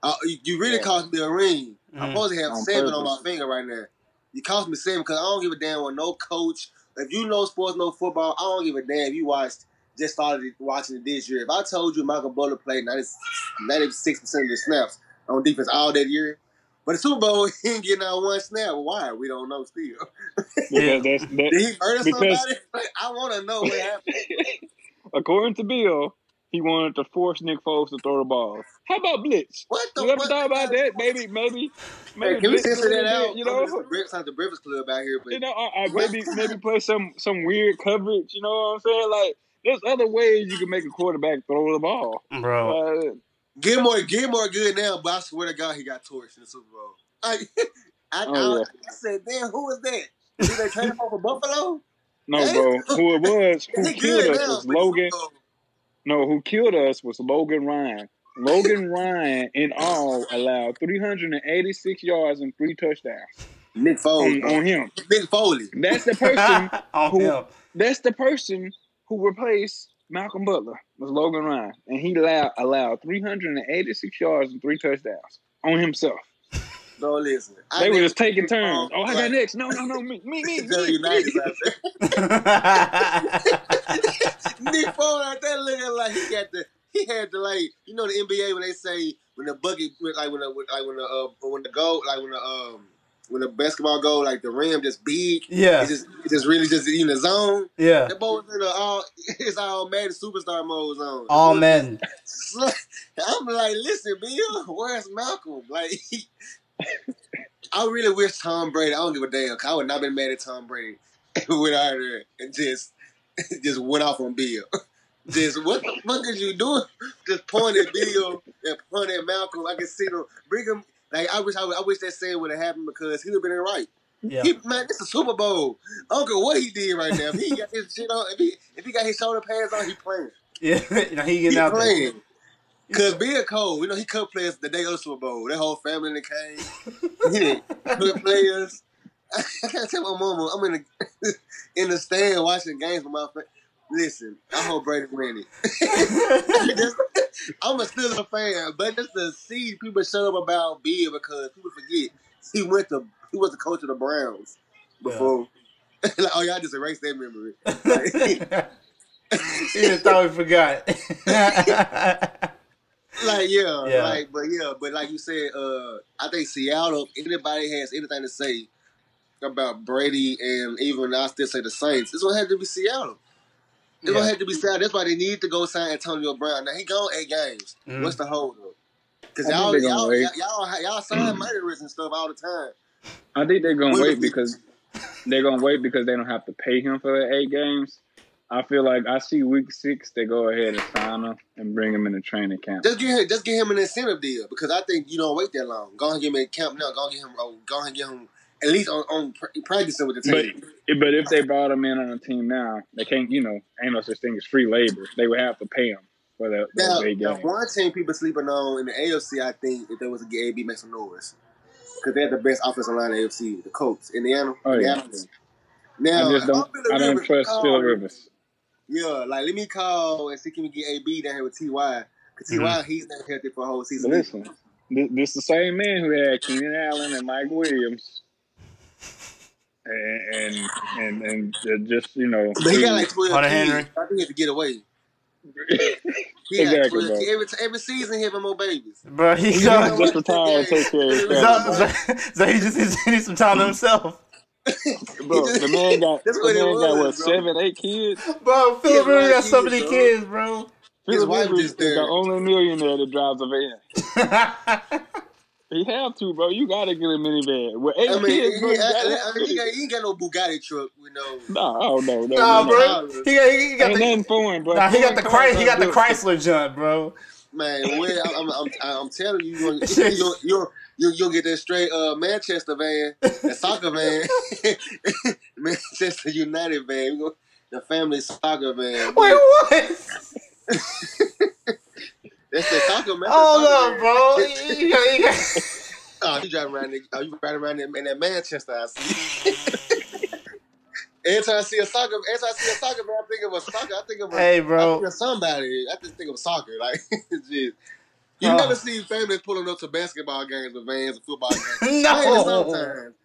Uh, you, you really Yeah. cost me a ring. I'm Mhm. supposed to have On seven on my finger right now. You cost me seven because I don't give a damn what no coach. If you know sports, no football, I don't give a damn if you watched just started watching it this year. If I told you Michael Butler played 96 percent of the snaps on defense all that year, but the Super Bowl he ain't getting out one snap. Why? We don't know still. Yeah. Because that's that. Did he murder Because- somebody? Like, I want to know what happened. According to Bill, he wanted to force Nick Foles to throw the ball. How about blitz? What the? You ever thought about that? Maybe, maybe, maybe Hey, can we blitz a censor that out? You know, just the Breakfast, not the Breakfast Club out here, but you know, I, I maybe maybe play some some weird coverage. You know what I'm saying? Like, there's other ways you can make a quarterback throw the ball. Bro, Uh, Gilmore, Gilmore good now, but I swear to God, he got torched in the Super Bowl. I, I, Oh, I, yeah. I said, damn, who was that? Did they trade him off for Buffalo? no, Hey. bro. Who it was? Who killed us now. was Logan. No, who killed us was Logan Ryan. Logan Ryan in all allowed 386 yards and three touchdowns Nick Foley. on, on him. Nick Foley. That's the person. who- him. That's the person who replaced Malcolm Butler was Logan Ryan, and he allowed allowed 386 yards and three touchdowns on himself. So listen, I They were just taking turns. Paul Oh, I got next. No, no, no, me, me, me, Tell me. United me. out there. Nick Foles out there looking like he got the he had the like you know the NBA when they say when the bucket like when the like when the uh when the goal like when the um when the basketball goal like the rim just big yeah, it's just it's just really just in the zone yeah. that boy in the all it's all Madden superstar mode zone All men. So, I'm like, listen, Bill, where's Malcolm? Like, I really wish Tom Brady. I don't give a damn. 'cause I would not been mad at Tom Brady went out there and just just went off on Bill. Just what the fuck is you doing? Just point at Bill and point at Malcolm. I can see them bring him. Like I wish I, I wish that saying would have happened because he would have been in the right. Yeah. He, man, this is a Super Bowl. I don't care what he did right now. If he got his shit on, if he if he got his shoulder pads on, he playing. Yeah. you know, he He getting out there. playing. Cause being cold, you know, he cut players the day of the Super Bowl. That whole family in the came. He didn't cut players. I can't tell my mama I'm in the in the stand watching games with my. Listen, I hope Brady win it. I'm a still a fan, but just to see people shut up about Bill because people forget he went to he was the coach of the Browns before. like, oh y'all just erased that memory. he just thought we forgot. Like yeah, Yeah. like but yeah, but like you said, uh, I think Seattle. If anybody has anything to say about Brady and even I still say the Saints, it's gonna have to be Seattle. It's Yeah. gonna have to be Seattle. That's why they need to go sign Antonio Brown. Now he gone eight games. Mhm. What's the hold up? Because I think y'all, they y'all, y'all, y'all, y'all sign murderers and stuff all the time. I think they're gonna Wait, wait wait. because they're gonna wait because they don't have to pay him for the eight games. I feel like I see week six they go ahead and sign him and bring him in the training camp. Just get him, just give him an incentive deal because I think you don't wait that long. Go ahead and give him a camp now. Go ahead and get him. Oh, go ahead and get him at least on, on practicing with the team. but if they brought him in on a team now, they can't. You know, ain't no such thing as free labor. They would have to pay him for the, Now, now, one team people sleeping on in the AFC, I think, if they was a AB, make some noise. Because they had the best offensive line in the AFC, the Colts, Indiana. Oh, yeah. Indianapolis. Now, I just don't. I don't Rivers, trust Phil Rivers. Yeah, like let me call and see can we get AB down here with Ty. Because Ty, Mhm. he's not healthy for a whole But season. listen, this, this the same man who had Keenan Allen and Mike Williams, and and and, and just you know. But he got like 12 Hunter kids. Henry. I think he had to get away. He Exactly, 12 Every, every season, he having more babies. Bro, he He got, just retired and take care of his so, so, so he just needs, he needs some time to himself. Bro, the man got That's the what it man got what bro. seven, eight kids. Bro, Philip His Rivers got wife so many bro. kids, bro. His wife Rivers is the only millionaire that drives a van. He have to, bro. You gotta get a minivan. With eight I mean, kids, bro, he, you I, gotta I, have mean, he, a got, he ain't got no Bugatti truck with no. No, oh no, no, nah, no, no. bro. He got, he got Ain't the, nothing for him, bro. nah, he got the Foreign Chrysler, he got the Chrysler jump, bro. Man, well, I'm, I'm, I'm, I'm telling you, you're gonna, you'll, you'll, you'll, you'll get that straight uh, Manchester van, that soccer van, Manchester United van, We go- the family soccer van. Wait, what? That's the soccer man. Hold up, bro. He Oh, you driving around? The, oh, you riding around in, in that Manchester? I see. every time I see a soccer, every time I see a soccer man, I think of a soccer. I think of a, hey, I bro. think of somebody. I just think of soccer. Like, you Oh. never see families pulling up to basketball games with vans or football games. No. sometimes,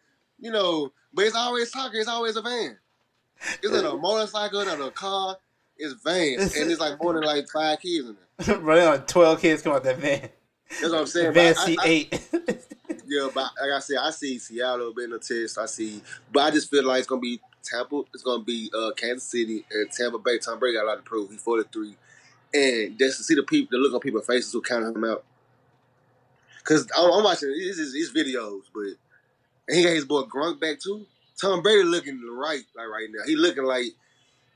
you know, but it's always soccer. It's always a van. Is it a motorcycle, not a car. It's vans, and it's like more than like five kids in there. bro, are 12 kids come out that van. That's what I'm saying. Van I- C8. Yeah, but like I said, I see Seattle being a test. I see, but I just feel like it's gonna be Tampa. It's gonna be uh, Kansas City and Tampa Bay. Tom Brady got a lot to prove. He's forty three, and just to see the people, the look on people's faces who counted him out. Cause I'm, I'm watching his, videos, but and he got his boy Gronk back too. Tom Brady looking right, like right now. He looking like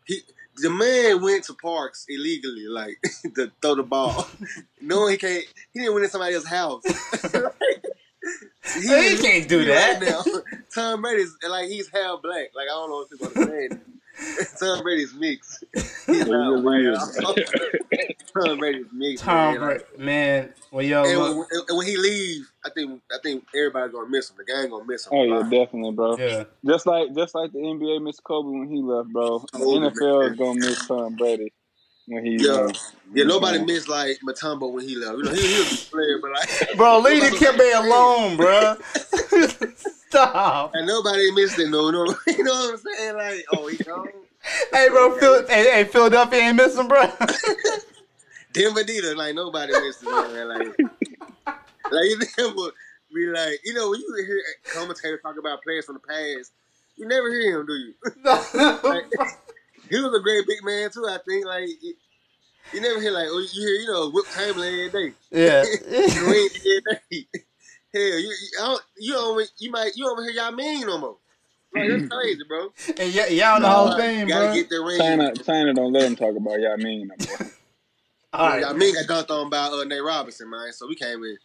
he. The man went to parks illegally, like to throw the ball, no, he can't. He didn't win in somebody else's house. He is can't do that. right now. Tom Brady's like he's half black. Like I don't know if people understand. Tom Brady's mixed. He's not white. Is. Tom Brady's mixed. Tom man. Brady. Man, well, yo, And when, and when he leave, I think I think everybody's gonna miss him. The gang gonna miss him. Oh yeah, definitely, bro. Yeah. Just like just like the NBA missed Kobe when he left, bro. The NFL is gonna miss Tom Brady when he Yeah. uh, Yeah, nobody Yeah. missed like Mutombo when he left. You know, he, he was a player, but like Bro, leave the Kimbe alone, bro. Stop. And nobody missed it, no, no. You know what I'm saying? Like, oh, he gone. Hey, bro, Phil, hey, hey, Philadelphia ain't missing, bro. Denver Dita, like nobody missed it, man. Like, like you never be like, you know, when you hear commentators talk about players from the past, you never hear him, do you? like, he was a great big man too. I think like you, you never hear like, oh, you hear, you know, Wilt Chamberlain every day. yeah. Green every day. Hell, you you, I don't, you don't you might you don't hear Yao Ming no more. Like that's crazy, bro. and y- y'all in the Hall of Fame, Gotta bro. get the ring. China, China don't let him talk about Yao Ming no more. All right. Yao Ming got dunked on by uh, Nate Robinson, man. So we came in.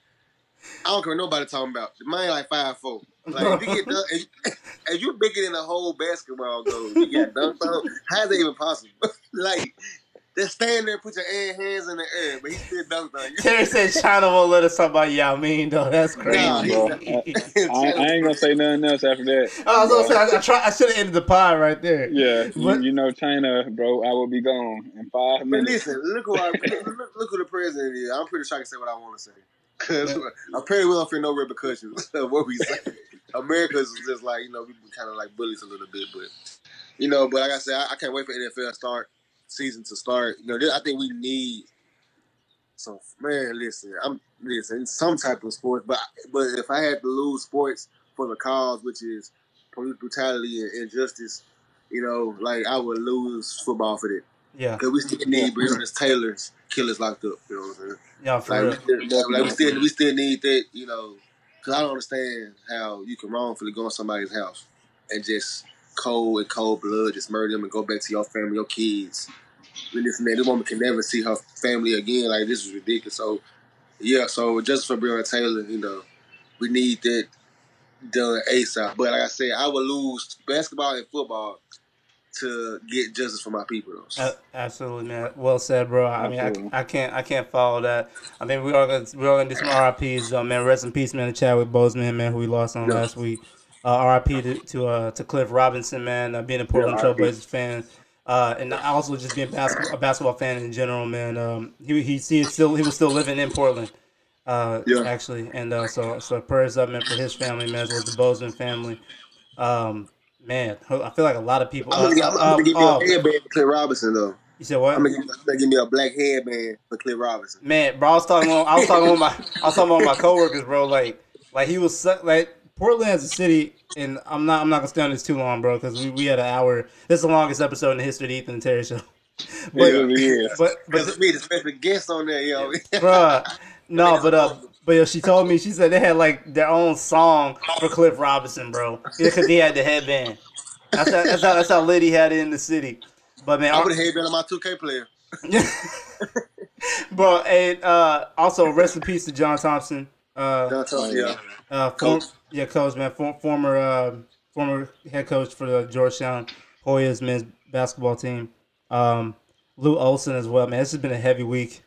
I don't care what nobody talking about. Man like five four. Like if you get dunked, if, if you bigger than a whole basketball goal, you get dunked on. How is that even possible? like just stand there, and put your hands in the air, but he still dunked on you. Terry said China won't let us talk about Yao Ming, though. That's crazy. Nah, bro. I, I ain't gonna say nothing else after that. I was gonna say, I, I, try, I should have ended the pod right there. Yeah, What- you, you know China, bro. I will be gone in five But minutes. listen, look who I, look, look who the president is. I'm pretty sure I can say what I want to say. Cause apparently we don't feel no repercussions of what we say. America's just like you know we kind of like bullies a little bit, but you know. But like I said, I, I can't wait for NFL start season to start. You know, I think we need some man. Listen, I'm listen some type of sport, but but if I had to lose sports for the cause, which is police brutality and injustice, you know, like I would lose football for that. Yeah, Because we still need Breonna Taylor's killers locked up. You know what I'm saying? yeah, for Like, real. we still, like we still we still need that. You know, because I don't understand how you can wrongfully go in somebody's house and just cold and cold blood just murder them and go back to your family, your kids. And this man, this woman can never see her family again. Like this is ridiculous. So yeah, so just for Breonna Taylor, you know, we need that done ASAP. But like I said, I would lose basketball and football to get justice for my people. Though. A- Absolutely, man. Well said, bro. I mean, I, I can't, I can't follow that. I mean, we are gonna, we are gonna do some RIPS. Uh, man, rest in peace, man. To Chadwick Boseman, man, who we lost on Yeah. last week. Uh, RIP to to, uh, to Cliff Robinson, man. Uh, being a Portland Yeah. Trailblazers fan, uh, and also just being basketball, a basketball fan in general, man. Um, he he, he still he was still living in Portland. Uh, Yeah. actually, and uh, so so prayers up, man, for his family, man, as well as the Boseman family. Um, man, I feel like a lot of people. I'm gonna, uh, I'm gonna uh, give you oh, a headband for Cliff Robinson though. you said what? I'm gonna, give, I'm gonna give me a black headband for Cliff Robinson. Man, bro, I was talking. On, I was talking with my. I was talking about my coworkers, bro. Like, like he was like Portland as a city, and I'm not. I'm not gonna stay on this too long, bro, because we, we had an hour. This is the longest episode in the history of the Ethan and Terry show. But, really is. but, but, me, the special guest on there, yo. bruh, no, but uh, but yo, she told me she said they had like their own song for Cliff Robinson, bro, because he had the headband. That's how, that's how that's how he had it in the city. But man, I put a headband on my 2K player. bro, and uh, also rest in peace to John Thompson. Uh, John Thompson, yeah. Uh, form. Yeah, coach, man, for, former uh, former head coach for the Georgetown Hoyas men's basketball team. Um, Lute Olson as well, man. This has been a heavy week,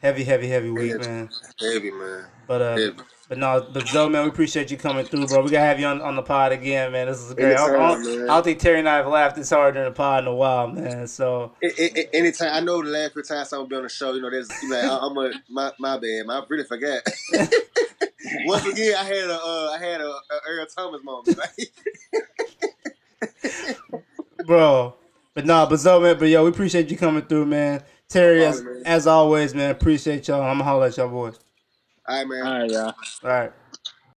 heavy, heavy, heavy week, man. Heavy, man. But uh, Heavy. but no, but Zoe, man, we appreciate you coming through, bro. We gotta have you on, on the pod again, man. This is great. I, don't- I don't. I don't think Terry and I have laughed this hard during the pod in a while, man. So a- a- Anytime, I know the last few times I'm gonna be on the show, you know, there's you know, I'm a my my bad, man. I really forgot. Once again, I had a uh, I had a, a Earl Thomas moment. Right? bro. But nah, but Zoe, man, but yo, we appreciate you coming through, man. Terry, as, Alright, man. as always, man, appreciate y'all. I'm gonna holler at y'all boys. All right, man. All right, y'all. All right.